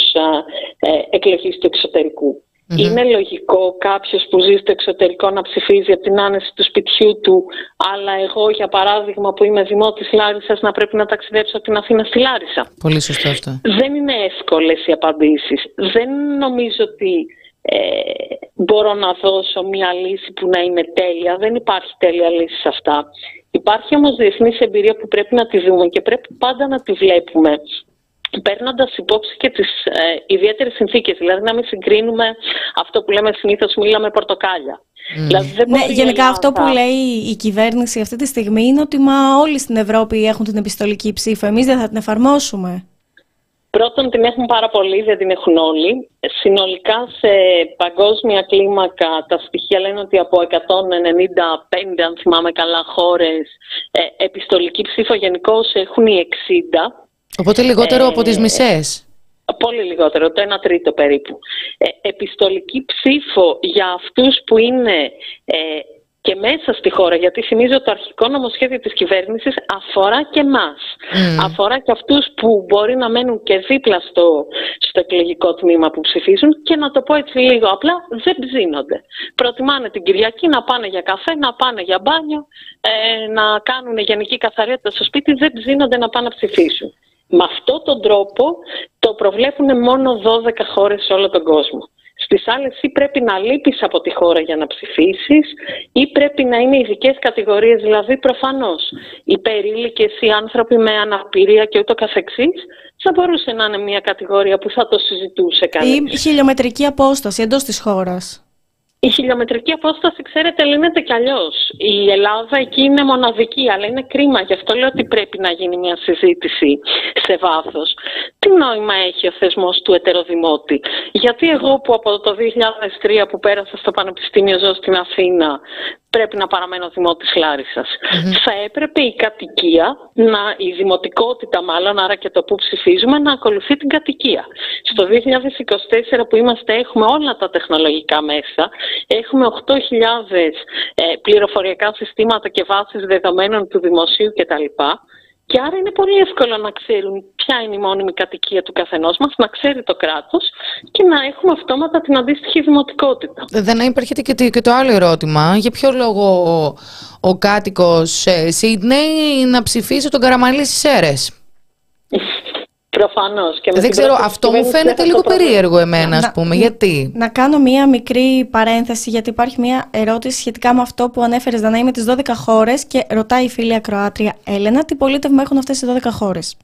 ε, εκλογείς του εξωτερικού. Είναι λογικό κάποιος που ζει στο εξωτερικό να ψηφίζει από την άνεση του σπιτιού του, αλλά εγώ, για παράδειγμα, που είμαι δημότης Λάρισας, να πρέπει να ταξιδέψω από την Αθήνα στη Λάρισα. Πολύ σωστό αυτό. Δεν είναι εύκολες οι απαντήσεις. Δεν νομίζω ότι ε, μπορώ να δώσω μια λύση που να είναι τέλεια. Δεν υπάρχει τέλεια λύση σε αυτά. Υπάρχει όμως διεθνής εμπειρία που πρέπει να τη δούμε και πρέπει πάντα να τη βλέπουμε παίρνοντας υπόψη και τις ε, ιδιαίτερες συνθήκες. Δηλαδή, να μην συγκρίνουμε αυτό που λέμε συνήθως μήλα με πορτοκάλια. Δηλαδή, δεν ναι, γενικά αυτό που λέει η κυβέρνηση αυτή τη στιγμή είναι ότι μα όλοι στην Ευρώπη έχουν την επιστολική ψήφο. Εμείς δεν θα την εφαρμόσουμε. Πρώτον, την έχουν πάρα πολύ, δεν την έχουν όλοι. Συνολικά, σε παγκόσμια κλίμακα, τα στοιχεία λένε ότι από 195, αν θυμάμαι καλά, χώρες, ε, επιστολική ψήφο γενικώς έχουν οι 60. Οπότε λιγότερο από τις ε, μισές. Πολύ λιγότερο, το 1 τρίτο περίπου. Ε, επιστολική ψήφο για αυτούς που είναι ε, και μέσα στη χώρα, γιατί θυμίζω το αρχικό νομοσχέδιο της κυβέρνησης αφορά και μας. Αφορά και αυτούς που μπορεί να μένουν και δίπλα στο, στο εκλογικό τμήμα που ψηφίζουν και να το πω έτσι λίγο απλά, δεν ψήνονται. Προτιμάνε την Κυριακή να πάνε για καφέ, να πάνε για μπάνιο, ε, να κάνουν γενική καθαριότητα στο σπίτι, δεν ψήνονται να πάνε να ψηφίσουν. Με αυτόν τον τρόπο το προβλέπουν μόνο 12 χώρες σε όλο τον κόσμο. Στις άλλες ή πρέπει να λείπεις από τη χώρα για να ψηφίσεις ή πρέπει να είναι ειδικές κατηγορίες, δηλαδή προφανώς οι περίλικες, οι άνθρωποι με αναπηρία και ούτω καθεξής θα μπορούσε να είναι μια κατηγορία που θα το συζητούσε κανείς. Ή χιλιομετρική απόσταση εντός της χώρας. Η χιλιομετρική απόσταση, ξέρετε, λύνεται κι αλλιώς. Η Ελλάδα εκεί είναι μοναδική, αλλά είναι κρίμα. Γι' αυτό λέω ότι πρέπει να γίνει μια συζήτηση σε βάθος. Τι νόημα έχει ο θεσμός του ετεροδημότη; Γιατί εγώ που από το 2003 που πέρασα στο Πανεπιστήμιο ζω στην Αθήνα, πρέπει να παραμένω δημότης Λάρισσας. Θα έπρεπε η κατοικία, να, η δημοτικότητα μάλλον, άρα και το που ψηφίζουμε, να ακολουθεί την κατοικία. Στο 2024 που είμαστε έχουμε όλα τα τεχνολογικά μέσα, έχουμε 8.000 ε, πληροφοριακά συστήματα και βάσεις δεδομένων του δημοσίου κτλ. Και άρα είναι πολύ εύκολο να ξέρουν ποια είναι η μόνιμη κατοικία του καθενός μας, να ξέρει το κράτος και να έχουμε αυτόματα την αντίστοιχη δημοτικότητα. Δεν υπάρχει και το άλλο ερώτημα. Για ποιο λόγο ο, ο κάτοικος ε, Σίδνεϊ να ψηφίσει τον Καραμαλή στις αίρες. Δεν ξέρω, αυτό μου φαίνεται λίγο περίεργο εμένα, ας πούμε. γιατί; Να κάνω μία μικρή παρένθεση, γιατί υπάρχει μία ερώτηση σχετικά με αυτό που ανέφερες, Δανάη, με τις 12 χώρες και ρωτάει η φίλη Ακροάτρια Έλενα τι πολίτευμα έχουν αυτές οι 12 χώρες;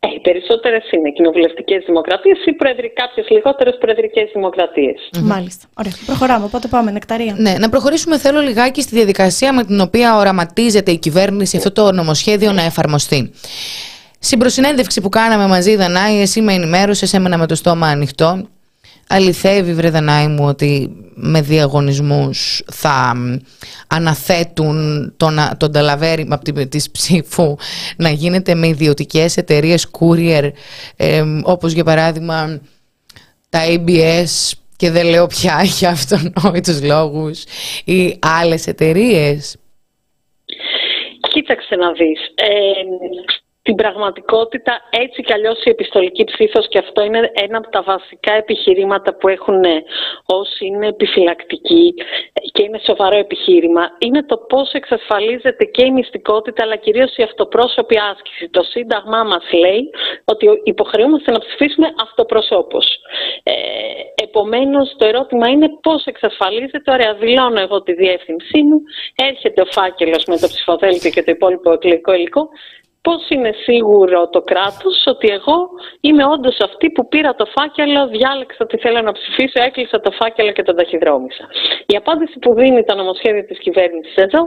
Ε, οι περισσότερες είναι κοινοβουλευτικές δημοκρατίες ή κάποιες λιγότερες προεδρικές δημοκρατίες. Μάλιστα. Ωραία. Προχωράμε. Οπότε πάμε, νεκταρία. Ναι, να προχωρήσουμε θέλω λιγάκι στη διαδικασία με την οποία οραματίζεται η κυβέρνηση αυτό το νομοσχέδιο να εφαρμοστεί. Στην προσυνέντευξη που κάναμε μαζί, Δανάη, εσύ με ενημέρωσες, έμενα με το στόμα ανοιχτό. Αληθεύει, βρε Δανάη μου, ότι με διαγωνισμούς θα αναθέτουν τον, τον ταλαβέρι από της ψήφου να γίνεται με ιδιωτικές εταιρείες courier, ε, όπως για παράδειγμα τα ABS και δεν λέω πια για αυτονόητους λόγους ή άλλες εταιρείες. Κοίταξε να δεις. Ε, την πραγματικότητα έτσι κι αλλιώς η επιστολική ψήφος και αυτό είναι ένα από τα βασικά επιχειρήματα που έχουν όσοι είναι επιφυλακτικοί και είναι σοβαρό επιχείρημα είναι το πώς εξασφαλίζεται και η μυστικότητα αλλά κυρίως η αυτοπρόσωπη άσκηση. Το Σύνταγμά μας λέει ότι υποχρεούμαστε να ψηφίσουμε αυτοπροσώπως. Ε, επομένως το ερώτημα είναι πώς εξασφαλίζεται, ωραία δηλώνω εγώ τη διεύθυνσή μου, έρχεται ο φάκελος με το ψηφοδέλτιο και το υπόλοιπο εκλογικό υλικό πώς είναι σίγουρο το κράτος ότι εγώ είμαι όντως αυτή που πήρα το φάκελο, διάλεξα τι θέλω να ψηφίσω, έκλεισα το φάκελο και τον ταχυδρόμησα. Η απάντηση που δίνει το νομοσχέδιο της κυβέρνησης εδώ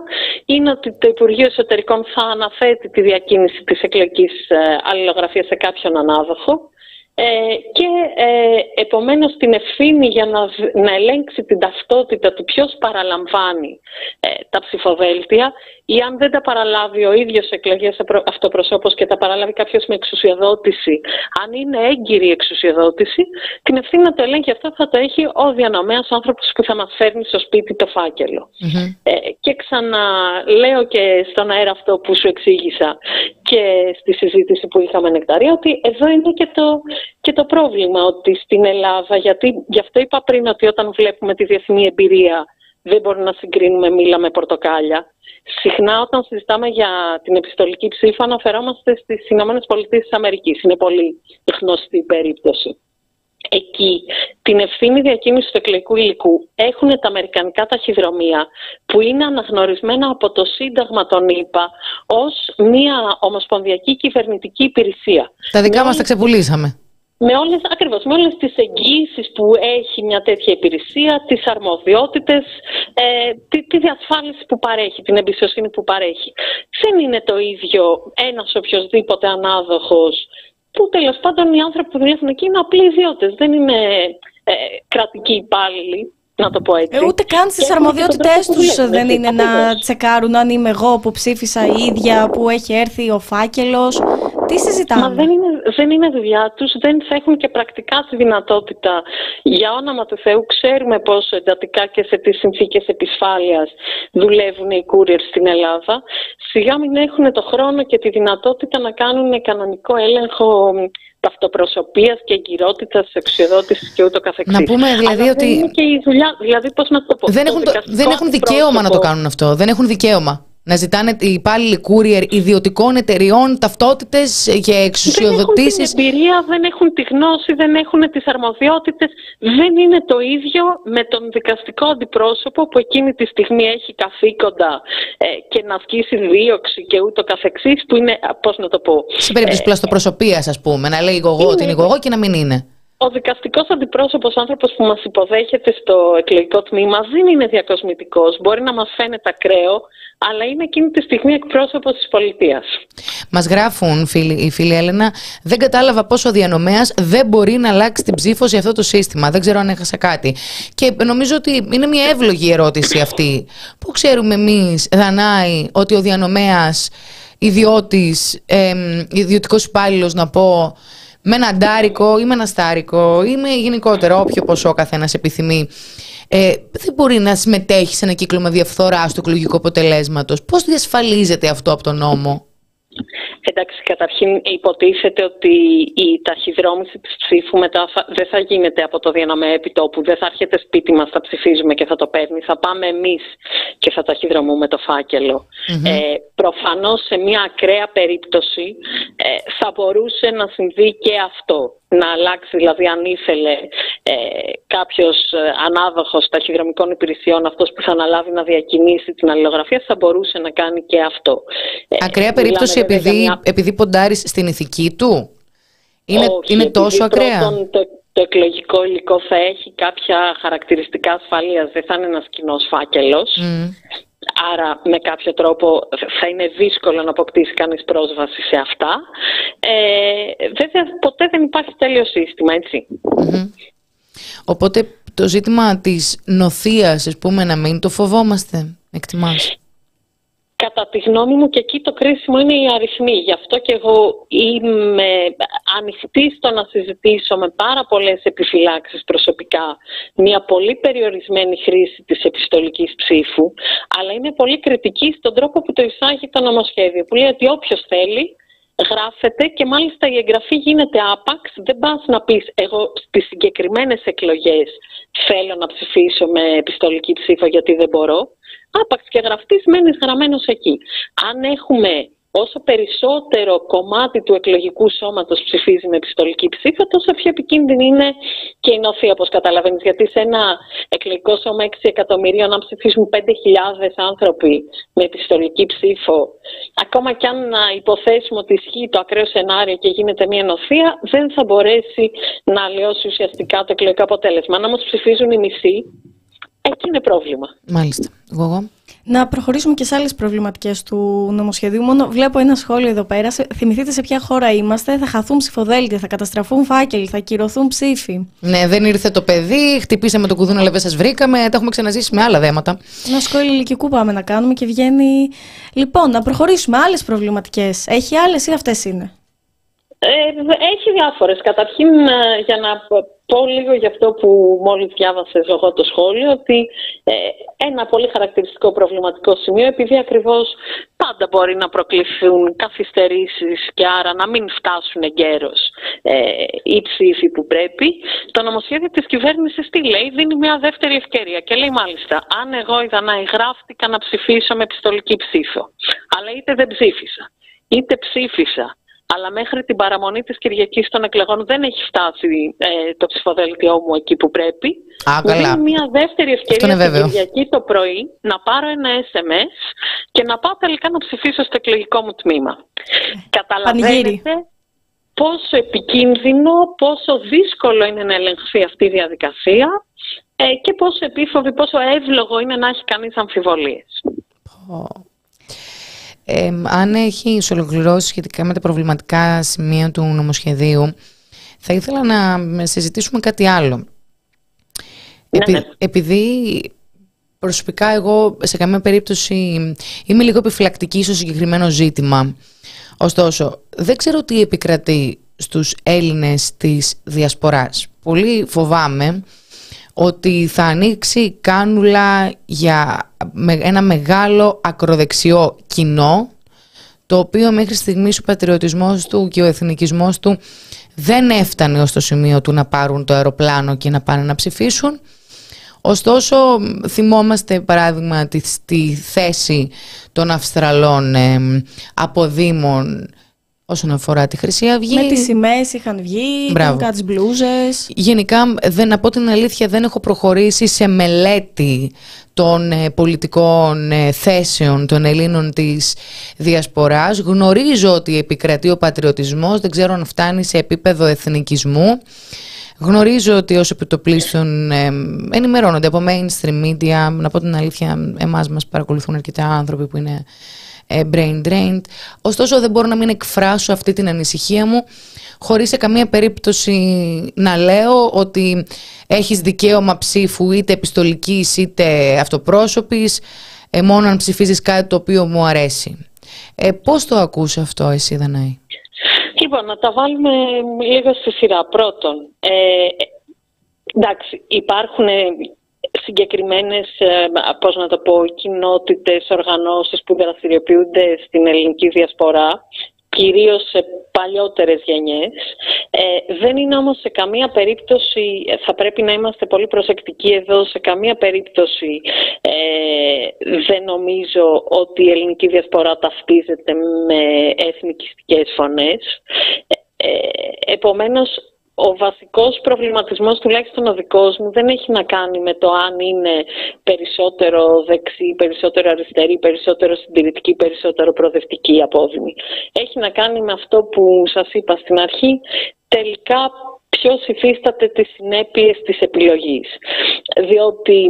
είναι ότι το Υπουργείο Εσωτερικών θα αναθέτει τη διακίνηση της εκλογικής ε, αλληλογραφίας σε κάποιον ανάδοχο ε, και ε, επομένως την ευθύνη για να, να ελέγξει την ταυτότητα του ποιος παραλαμβάνει ε, τα ψηφοδέλτια ή αν δεν τα παραλάβει ο ίδιος εκλογές αυτοπροσώπος και τα παραλάβει κάποιος με εξουσιοδότηση, αν είναι έγκυρη εξουσιοδότηση, την ευθύνη να το ελέγχει. Αυτό θα το έχει ο διανομέας άνθρωπος που θα μας φέρνει στο σπίτι το φάκελο. Ε, και ξαναλέω και στον αέρα αυτό που σου εξήγησα και στη συζήτηση που είχαμε νεκταρία, ότι εδώ είναι και το, και το πρόβλημα, ότι στην Ελλάδα, γιατί γι' αυτό είπα πριν ότι όταν βλέπουμε τη διεθνή εμπειρία δεν μπορούμε να συγκρίνουμε μήλα με πορτοκάλια. Συχνά όταν συζητάμε για την επιστολική ψήφα αναφερόμαστε στις Ηνωμένες Πολιτείες της Αμερικής. Είναι πολύ γνωστή περίπτωση. Εκεί την ευθύνη διακίνησης του εκλογικού υλικού έχουν τα αμερικανικά ταχυδρομεία που είναι αναγνωρισμένα από το Σύνταγμα των ΗΠΑ ως μια ομοσπονδιακή κυβερνητική υπηρεσία. Τα δικά μας τα ξεπουλήσαμε με όλες, ακριβώς, με όλες τις εγγύησεις που έχει μια τέτοια υπηρεσία, τις αρμοδιότητες, ε, τη, τη διασφάλιση που παρέχει, την εμπιστοσύνη που παρέχει. Δεν είναι το ίδιο ένας οποιοδήποτε ανάδοχος που τέλος πάντων οι άνθρωποι που δουλεύουν εκεί είναι απλοί ιδιώτες, δεν είναι ε, κρατικοί υπάλληλοι. Να το πω έτσι. Ε, ούτε καν στις αρμοδιότητές τους δεν είναι να τσεκάρουν αν είμαι εγώ που ψήφισα η ίδια, που έχει έρθει ο φάκελος. Τι συζητάμε; Μα δεν είναι, δεν είναι δουλειά τους, δεν θα έχουν και πρακτικά τη δυνατότητα. Για όνομα του Θεού, ξέρουμε πόσο εντατικά και σε τι συνθήκες επισφάλειας δουλεύουν οι couriers στην Ελλάδα. Σιγά μην έχουν το χρόνο και τη δυνατότητα να κάνουν κανονικό έλεγχο ταυτοπροσωπείας και εγκυρότητας, εξουσιοδότησης και ούτω καθεξής. Να πούμε δηλαδή Αλλά ότι. Δεν είναι και η δουλειά, δηλαδή πώς να το πω. Δεν έχουν, δεν έχουν δικαίωμα να το κάνουν αυτό. Δεν έχουν δικαίωμα να ζητάνε οι υπάλληλοι courier ιδιωτικών εταιριών ταυτότητες και εξουσιοδοτήσεις; Δεν έχουν την εμπειρία, δεν έχουν τη γνώση, δεν έχουν τις αρμοδιότητες. Δεν είναι το ίδιο με τον δικαστικό αντιπρόσωπο που εκείνη τη στιγμή έχει καθήκοντα ε, και να ασκήσει δίωξη και ούτω καθεξής, που είναι, πώς να το πω. Σε περίπτωση ε, πλαστοπροσωπία, ας πούμε, να λέει εγώ ότι είναι εγώ και να μην είναι. Ο δικαστικός αντιπρόσωπος άνθρωπος που μας υποδέχεται στο εκλογικό τμήμα δεν είναι διακοσμητικός. Μπορεί να μας φαίνεται ακραίο, αλλά είναι εκείνη τη στιγμή εκπρόσωπος της πολιτείας. Μας γράφουν φίλοι, η φίλη Έλενα, δεν κατάλαβα πόσο ο διανομέας δεν μπορεί να αλλάξει την ψήφο σε αυτό το σύστημα. Δεν ξέρω αν έχασα κάτι. Και νομίζω ότι είναι μια εύλογη ερώτηση αυτή. Πού ξέρουμε εμείς, Δανάη, ότι ο διανομέας ιδιώτης, ε, ιδιωτικός υπάλληλος να πω, με ένα ντάρικο ή με ένα στάρικο ή με γενικότερα όποιο ποσό ο καθένας επιθυμεί, ε, δεν μπορεί να συμμετέχει σε ένα κύκλο διαφθοράς του εκλογικού αποτελέσματος. Πώς διασφαλίζεται αυτό από τον νόμο; Εντάξει, καταρχήν υποτίθεται ότι η ταχυδρόμηση της ψήφου μετά δεν θα γίνεται από το διανομέα επιτόπου, δεν θα έρχεται σπίτι μας, θα ψηφίζουμε και θα το παίρνει, θα πάμε εμείς και θα ταχυδρομούμε το φάκελο. Ε, προφανώς σε μια ακραία περίπτωση ε, θα μπορούσε να συμβεί και αυτό να αλλάξει, δηλαδή αν ήθελε ε, κάποιος ε, ανάδοχος ταχυδρομικών υπηρεσιών, αυτός που θα αναλάβει να διακινήσει την αλληλογραφία, θα μπορούσε να κάνει και αυτό. Ε, Ακραία περίπτωση επειδή, μια... επειδή ποντάρεις στην ηθική του; Είναι, Όχι, είναι τόσο ακραία; Πρώτον, το, το εκλογικό υλικό θα έχει κάποια χαρακτηριστικά ασφαλείας, δεν θα είναι ένας κοινός φάκελος. Άρα με κάποιο τρόπο θα είναι δύσκολο να αποκτήσει κανείς πρόσβαση σε αυτά. Ε, βέβαια ποτέ δεν υπάρχει τέλειο σύστημα, Οπότε το ζήτημα της νοθείας, ας πούμε, να μην το φοβόμαστε, εκτιμάς; Κατά τη γνώμη μου και εκεί το κρίσιμο είναι οι αριθμοί. Γι' αυτό και εγώ είμαι ανοιχτή στο να συζητήσω με πάρα πολλές επιφυλάξεις προσωπικά μια πολύ περιορισμένη χρήση της επιστολικής ψήφου, αλλά είναι πολύ κριτική στον τρόπο που το εισάγει το νομοσχέδιο, που λέει ότι όποιος θέλει γράφεται και μάλιστα η εγγραφή γίνεται άπαξ. Δεν πας να πεις εγώ στις συγκεκριμένες εκλογές θέλω να ψηφίσω με επιστολική ψήφο γιατί δεν μπορώ. Άπαξ και γραφτής μένεις γραμμένος εκεί. Αν έχουμε όσο περισσότερο κομμάτι του εκλογικού σώματος ψηφίζει με επιστολική ψήφα, τόσο πιο επικίνδυνη είναι και η νοθεία, όπως καταλαβαίνεις. Γιατί σε ένα εκλογικό σώμα 6 εκατομμυρίων, αν ψηφίσουν 5.000 άνθρωποι με επιστολική ψήφο, ακόμα κι αν να υποθέσουμε ότι ισχύει το ακραίο σενάριο και γίνεται μια νοθεία, δεν θα μπορέσει να αλλοιώσει ουσιαστικά το εκλογικό αποτέλεσμα. Αν όμως ψηφίζουν οι μισοί, εκεί είναι πρόβλημα. Μάλιστα. Εγώ. Να προχωρήσουμε και σε άλλες προβληματικές του νομοσχεδίου. Μόνο βλέπω ένα σχόλιο εδώ πέρα. Θυμηθείτε σε ποια χώρα είμαστε. Θα χαθούν ψηφοδέλτια, θα καταστραφούν φάκελοι, θα κυρωθούν ψήφοι. Ναι, δεν ήρθε το παιδί, χτυπήσαμε το κουδούνο, αλλά δεν σας βρήκαμε. Τα έχουμε ξαναζήσει με άλλα δέματα. Ένα σχόλιο ηλικικού πάμε να κάνουμε και βγαίνει. Λοιπόν, να προχωρήσουμε. Άλλες προβληματικές. Έχει άλλε ή αυτές είναι. Ε, έχει διάφορες. Καταρχήν, ε, για να πω λίγο για αυτό που μόλις διάβασες εγώ το σχόλιο, ότι ε, ένα πολύ χαρακτηριστικό προβληματικό σημείο, επειδή ακριβώς πάντα μπορεί να προκληθούν καθυστερήσεις και άρα να μην φτάσουν εγκαίρως ε, οι ψήφοι που πρέπει, το νομοσχέδιο της κυβέρνησης τι λέει, δίνει μια δεύτερη ευκαιρία και λέει μάλιστα, αν εγώ είδα να εγγράφτηκα να ψηφίσω με επιστολική ψήφο, αλλά είτε δεν ψήφισα, είτε ψήφισα αλλά μέχρι την παραμονή της Κυριακής των εκλογών δεν έχει φτάσει ε, το ψηφοδέλτιό μου εκεί που πρέπει. Α, μου δίνει μια δεύτερη ευκαιρία την Κυριακή το πρωί να πάρω ένα SMS και να πάω τελικά να ψηφίσω στο εκλογικό μου τμήμα. Καταλαβαίνετε πόσο επικίνδυνο, πόσο δύσκολο είναι να ελεγχθεί αυτή η διαδικασία ε, και πόσο επίφοβη, πόσο εύλογο είναι να έχει κανείς αμφιβολίες αν έχει ολοκληρώσει σχετικά με τα προβληματικά σημεία του νομοσχεδίου, θα ήθελα να συζητήσουμε κάτι άλλο. Ναι, ναι. Επειδή προσωπικά εγώ σε καμία περίπτωση είμαι λίγο επιφυλακτική στο συγκεκριμένο ζήτημα. Ωστόσο, δεν ξέρω τι επικρατεί στους Έλληνες της Διασποράς. Πολύ φοβάμαι ότι θα ανοίξει κάνουλα για ένα μεγάλο ακροδεξιό κοινό το οποίο μέχρι στιγμής ο πατριωτισμός του και ο εθνικισμός του δεν έφτανε ως το σημείο του να πάρουν το αεροπλάνο και να πάνε να ψηφίσουν. Ωστόσο, θυμόμαστε παράδειγμα τη, θέση των Αυστραλών ε, αποδήμων όσον αφορά τη Χρυσή Αυγή. Με τις σημαίες είχαν βγει, είχαν τις μπλούζες. Γενικά, δεν, από την αλήθεια, δεν έχω προχωρήσει σε μελέτη των ε, πολιτικών ε, θέσεων των Ελλήνων της Διασποράς. Γνωρίζω ότι επικρατεί ο πατριωτισμός, δεν ξέρω αν φτάνει σε επίπεδο εθνικισμού. Γνωρίζω ότι ως επιτοπλίστων ε, ενημερώνονται από mainstream media. Να πω την αλήθεια, εμάς μας παρακολουθούν αρκετά άνθρωποι που είναι ε, brain drained. Ωστόσο δεν μπορώ να μην εκφράσω αυτή την ανησυχία μου χωρίς σε καμία περίπτωση να λέω ότι έχεις δικαίωμα ψήφου είτε επιστολικής είτε αυτοπρόσωπης ε, μόνο αν ψηφίζεις κάτι το οποίο μου αρέσει. Ε, πώς το ακούς αυτό εσύ Δανάη; Λοιπόν, να τα βάλουμε λίγο στη σειρά. Πρώτον, ε, εντάξει, υπάρχουν συγκεκριμένες, ε, πώς να το πω, κοινότητες, οργανώσεις που δραστηριοποιούνται στην ελληνική διασπορά κυρίως σε παλιότερες γενιές. Ε, δεν είναι όμως σε καμία περίπτωση, θα πρέπει να είμαστε πολύ προσεκτικοί εδώ, σε καμία περίπτωση ε, δεν νομίζω ότι η ελληνική διασπορά ταυτίζεται με εθνικιστικές φωνές. Ε, επομένως, ο βασικός προβληματισμός, τουλάχιστον ο δικός μου, δεν έχει να κάνει με το αν είναι περισσότερο δεξί, περισσότερο αριστερή, περισσότερο συντηρητική, περισσότερο προοδευτική απόδημη. Έχει να κάνει με αυτό που σας είπα στην αρχή, τελικά ποιος υφίσταται τις συνέπειες της επιλογής. Διότι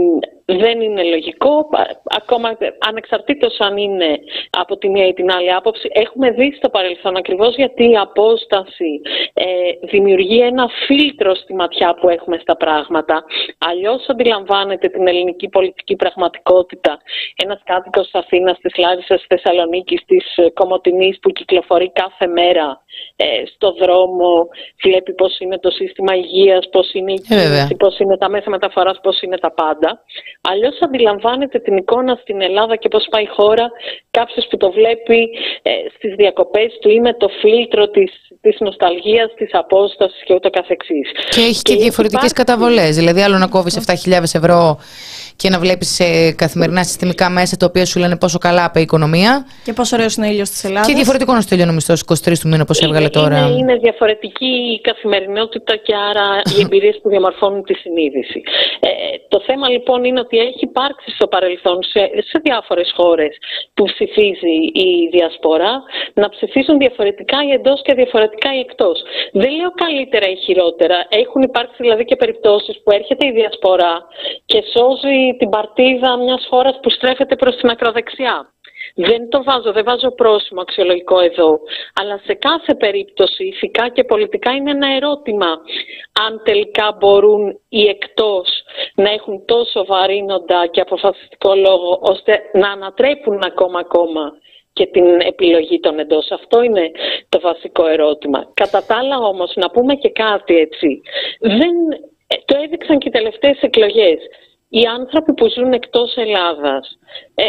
δεν είναι λογικό, ακόμα ανεξαρτήτως αν είναι από τη μία ή την άλλη άποψη, έχουμε δει στο παρελθόν ακριβώς γιατί η απόσταση ε, δημιουργεί ένα φίλτρο στη ματιά που έχουμε στα πράγματα. Αλλιώς αντιλαμβάνεται την ελληνική πολιτική πραγματικότητα ένας κάτοικος της Αθήνας, της Λάρισας, της Θεσσαλονίκης, της Κομωτινής που κυκλοφορεί κάθε μέρα ε, στο δρόμο, βλέπει πώς είναι το σύστημα υγείας, πώς είναι η ε, κίνηση, πώς είναι τα μέσα μεταφοράς, πώς είναι τα πάντα. Αλλιώς αντιλαμβάνεται την εικόνα στην Ελλάδα και πώς πάει η χώρα κάποιος που το βλέπει ε, στις διακοπές του ή με το φίλτρο της της νοσταλγίας, της απόστασης και ούτω καθεξής. Και έχει και, και διαφορετικές υπάρχει... καταβολές. Δηλαδή, άλλο να κόβεις 7.000 ευρώ και να βλέπεις σε καθημερινά συστημικά μέσα τα οποία σου λένε πόσο καλά πάει η οικονομία. Και πόσο ωραίος είναι ο ήλιος της Ελλάδας. Και διαφορετικό να σου τελειώνει ο μισθός 23 του μήνα, όπω έβγαλε τώρα. Είναι, είναι διαφορετική η καθημερινότητα και άρα οι εμπειρίες που διαμορφώνουν τη συνείδηση. Ε, το θέμα λοιπόν είναι ότι έχει υπάρξει στο παρελθόν σε, σε διάφορες χώρες που ψηφίζει η διασπορά να ψηφίσουν διαφορετικά ή εντός και διαφορετικά ή εκτός. Δεν λέω καλύτερα ή χειρότερα. Έχουν υπάρξει δηλαδή και περιπτώσεις που έρχεται η διασπορά και σώζει την παρτίδα μιας χώρας που στρέφεται προς την ακροδεξιά. Δεν το βάζω, δεν βάζω πρόσημο αξιολογικό εδώ. Αλλά σε κάθε περίπτωση, ηθικά και πολιτικά, είναι ένα ερώτημα αν τελικά μπορούν οι εκτός να έχουν τόσο βαρύνοντα και αποφασιστικό λόγο, ώστε να ανατρέπουν ακόμα ακόμα και την επιλογή των εντός. Αυτό είναι το βασικό ερώτημα. Κατά τα άλλα όμως, να πούμε και κάτι έτσι. Δεν, ε, το έδειξαν και οι τελευταίες εκλογές οι άνθρωποι που ζουν εκτός Ελλάδας ε,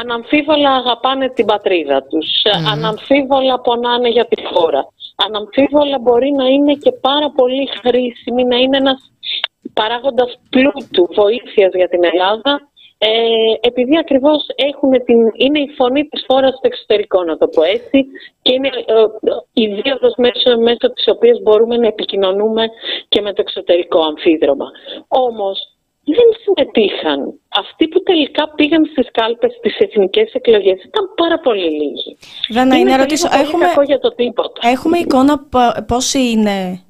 αναμφίβολα αγαπάνε την πατρίδα τους, mm. αναμφίβολα πονάνε για τη χώρα, αναμφίβολα μπορεί να είναι και πάρα πολύ χρήσιμη, να είναι ένας παράγοντας πλούτου βοήθειας για την Ελλάδα, ε, επειδή ακριβώς έχουν την, είναι η φωνή της χώρας στο εξωτερικό, να το πω έτσι, και είναι ε, η δίωδος μέσω, μέσω της οποίας μπορούμε να επικοινωνούμε και με το εξωτερικό αμφίδρομα. Όμως, δεν συμμετείχαν. Αυτοί που τελικά πήγαν στις κάλπες στις εθνικές εκλογές ήταν πάρα πολύ λίγοι. Δεν είναι να ρωτήσω, έχουμε, για το τίποτα. έχουμε εικόνα πώς είναι;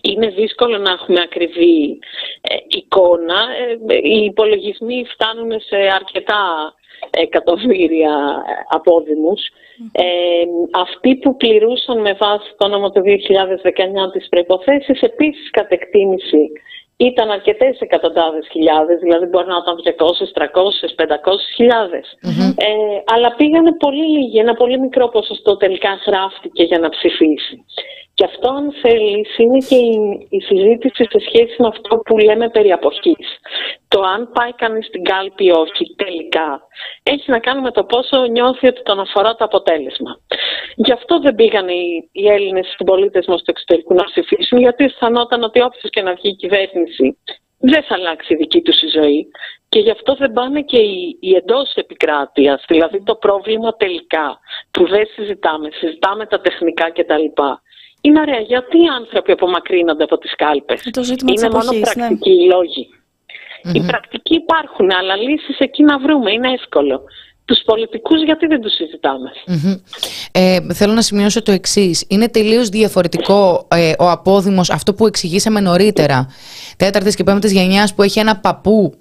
Είναι δύσκολο να έχουμε ακριβή ε, εικόνα. Ε, οι υπολογισμοί φτάνουν σε αρκετά εκατομμύρια απόδημους. Ε, αυτοί που πληρούσαν με βάση το νόμο του 2019 τις προϋποθέσεις επίσης κατ' εκτίμηση ήταν αρκετές εκατοντάδες χιλιάδες, δηλαδή μπορεί να ήταν 200, 300, 500 χιλιάδες. Ε, αλλά πήγανε πολύ λίγοι, ένα πολύ μικρό ποσοστό τελικά γράφτηκε για να ψηφίσει. Και αυτό, αν θέλεις, είναι και η, η συζήτηση σε σχέση με αυτό που λέμε περί αποχής. Το αν πάει κανείς στην κάλπη ή όχι τελικά έχει να κάνει με το πόσο νιώθει ότι τον αφορά το αποτέλεσμα. Γι' αυτό δεν πήγαν οι, οι Έλληνες συμπολίτες μας στο εξωτερικό να ψηφίσουν, γιατί αισθανόταν ότι όποιος και να βγει η κυβέρνηση δεν θα αλλάξει η δική τους η ζωή. Και γι' αυτό δεν πάνε και οι, οι εντός επικράτειας. Δηλαδή το πρόβλημα τελικά που δεν συζητάμε, συζητάμε τα τεχνικά κτλ είναι ωραία. Γιατί οι άνθρωποι απομακρύνονται από τις κάλπες; είναι μόνο ναι. πρακτικοί ναι. λόγοι. Mm-hmm. Οι πρακτικοί υπάρχουν, αλλά λύσεις εκεί να βρούμε. Είναι εύκολο. Τους πολιτικούς γιατί δεν τους συζητάμε; Ε, θέλω να σημειώσω το εξής. Είναι τελείως διαφορετικό ε, ο απόδημος, αυτό που εξηγήσαμε νωρίτερα. Τέταρτης και πέμπτης γενιάς που έχει ένα παππού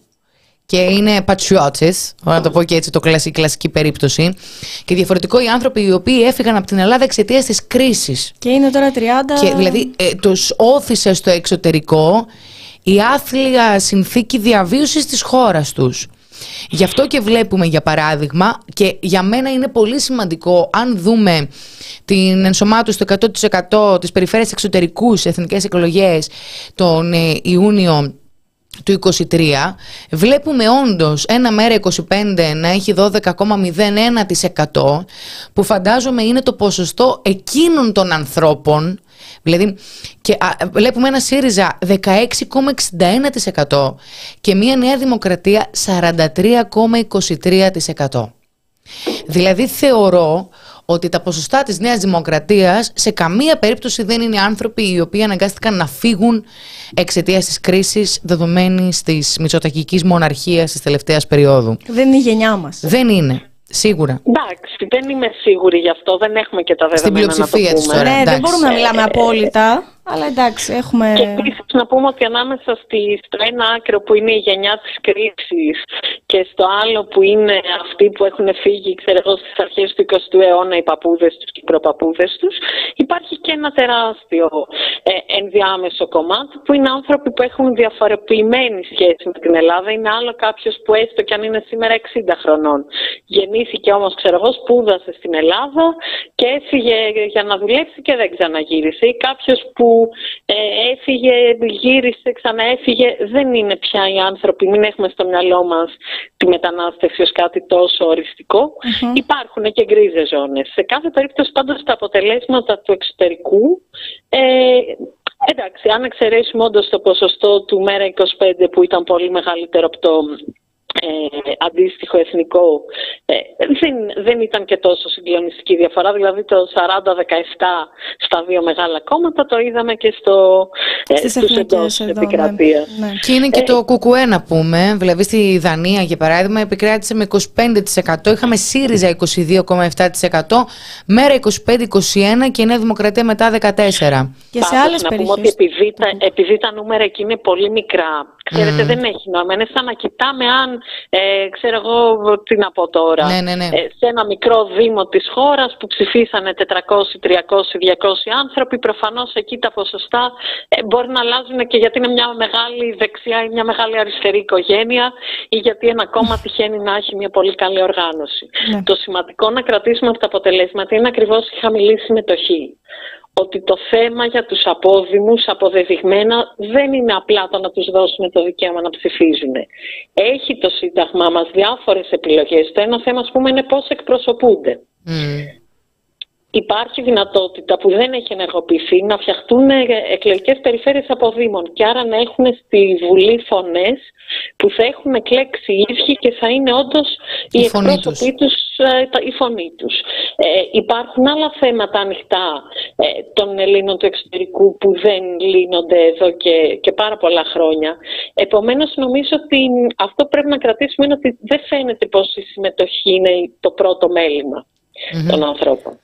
και είναι πατσιώτσε, να το πω και έτσι, το κλασική, κλασική περίπτωση. Και διαφορετικό οι άνθρωποι οι οποίοι έφυγαν από την Ελλάδα εξαιτίας της κρίσης. Και είναι τώρα 30. Και δηλαδή ε, τους όθησε στο εξωτερικό η άθλια συνθήκη διαβίωσης της χώρας τους. Γι' αυτό και βλέπουμε για παράδειγμα και για μένα είναι πολύ σημαντικό αν δούμε την ενσωμάτωση του 100% της περιφέρειας εξωτερικού σε εθνικές εκλογές τον ε, Ιούνιο του 23 βλέπουμε όντως ένα μέρα 25 να έχει 12,01% που φαντάζομαι είναι το ποσοστό εκείνων των ανθρώπων δηλαδή και βλέπουμε ένα ΣΥΡΙΖΑ 16,61% και μια Νέα Δημοκρατία 43,23%. Δηλαδή θεωρώ ότι τα ποσοστά της Νέας Δημοκρατίας σε καμία περίπτωση δεν είναι άνθρωποι οι οποίοι αναγκάστηκαν να φύγουν εξαιτίας της κρίσης δεδομένης της μητσοτακικής μοναρχίας της τελευταίας περίοδου. Δεν είναι η γενιά μας. Δεν είναι. Σίγουρα. Εντάξει, δεν είμαι σίγουρη γι' αυτό, δεν έχουμε και τα δεδομένα Στην πλειοψηφία να το πούμε. Ναι, δεν μπορούμε να μιλάμε απόλυτα. Αλλά εντάξει, έχουμε. Και επίσης να πούμε ότι ανάμεσα στη, στο ένα άκρο που είναι η γενιά της κρίσης και στο άλλο που είναι αυτοί που έχουν φύγει, ξέρω εγώ, στις αρχές του 20ου αιώνα, οι παππούδες τους και οι προπαππούδες τους, υπάρχει και ένα τεράστιο ε, ενδιάμεσο κομμάτι που είναι άνθρωποι που έχουν διαφοροποιημένη σχέση με την Ελλάδα. Είναι άλλο κάποιος που έστω και αν είναι σήμερα 60 χρονών. Γεννήθηκε όμως, ξέρω εγώ, σπούδασε στην Ελλάδα και έφυγε για να δουλέψει και δεν ξαναγύρισε ή κάποιος που ε, έφυγε, γύρισε, ξαναέφυγε. Δεν είναι πια οι άνθρωποι, μην έχουμε στο μυαλό μας τη μετανάστευση ως κάτι τόσο υπάρχουν και γκρίζες ζώνες. Σε κάθε περίπτωση πάντως τα αποτελέσματα του εξωτερικού ε, Εντάξει, αν εξαιρέσουμε όντως το ποσοστό του ΜΕΡΑ 25 που ήταν πολύ μεγαλύτερο από το ε, αντίστοιχο εθνικό ε, δεν, δεν ήταν και τόσο συγκλονιστική διαφορά. Δηλαδή το 40-17 στα δύο μεγάλα κόμματα το είδαμε και στο, ε, στους εντός επικρατείας. Ναι, ναι. Και είναι και ε, το κουκουέ να πούμε. Δηλαδή στη Δανία για παράδειγμα επικράτησε με 25%. Είχαμε ΣΥΡΙΖΑ 22,7%, ΜΕΡΑ 25-21% και Νέα Δημοκρατία μετά 14%. Και σε άλλες να πούμε ότι επειδή τα, επειδή τα νούμερα εκεί είναι πολύ μικρά, ξέρετε δεν έχει νόημα. Είναι σαν να κοιτάμε αν ε, ξέρω εγώ τι να πω τώρα, ναι, ναι, ναι. Ε, σε ένα μικρό δήμο της χώρας που ψηφίσανε 400, 300, 200 άνθρωποι, προφανώς εκεί τα ποσοστά ε, μπορεί να αλλάζουν και γιατί είναι μια μεγάλη δεξιά ή μια μεγάλη αριστερή οικογένεια ή γιατί ένα κόμμα τυχαίνει να έχει μια πολύ καλή οργάνωση. Ναι. Το σημαντικό να κρατήσουμε αυτά τα αποτελέσματα είναι ακριβώς η χαμηλή συμμετοχή ότι το θέμα για τους απόδημους αποδεδειγμένα δεν είναι απλά το να τους δώσουμε το δικαίωμα να ψηφίζουν. Έχει το Σύνταγμά μας διάφορες επιλογές. Το ένα θέμα, ας πούμε, είναι πώς εκπροσωπούνται. Υπάρχει δυνατότητα που δεν έχει ενεργοποιηθεί να φτιαχτούν εκλογικές περιφέρειες αποδήμων και άρα να έχουν στη Βουλή φωνές που θα έχουν εκλέξει οι ίδιοι και θα είναι όντως η, η εκπρόσωποι τους, ε, η φωνή τους. Ε, υπάρχουν άλλα θέματα ανοιχτά ε, των Ελλήνων του εξωτερικού που δεν λύνονται εδώ και, και πάρα πολλά χρόνια. Επομένως νομίζω ότι αυτό που πρέπει να κρατήσουμε είναι ότι δεν φαίνεται πως η συμμετοχή είναι το πρώτο μέλημα των ανθρώπων.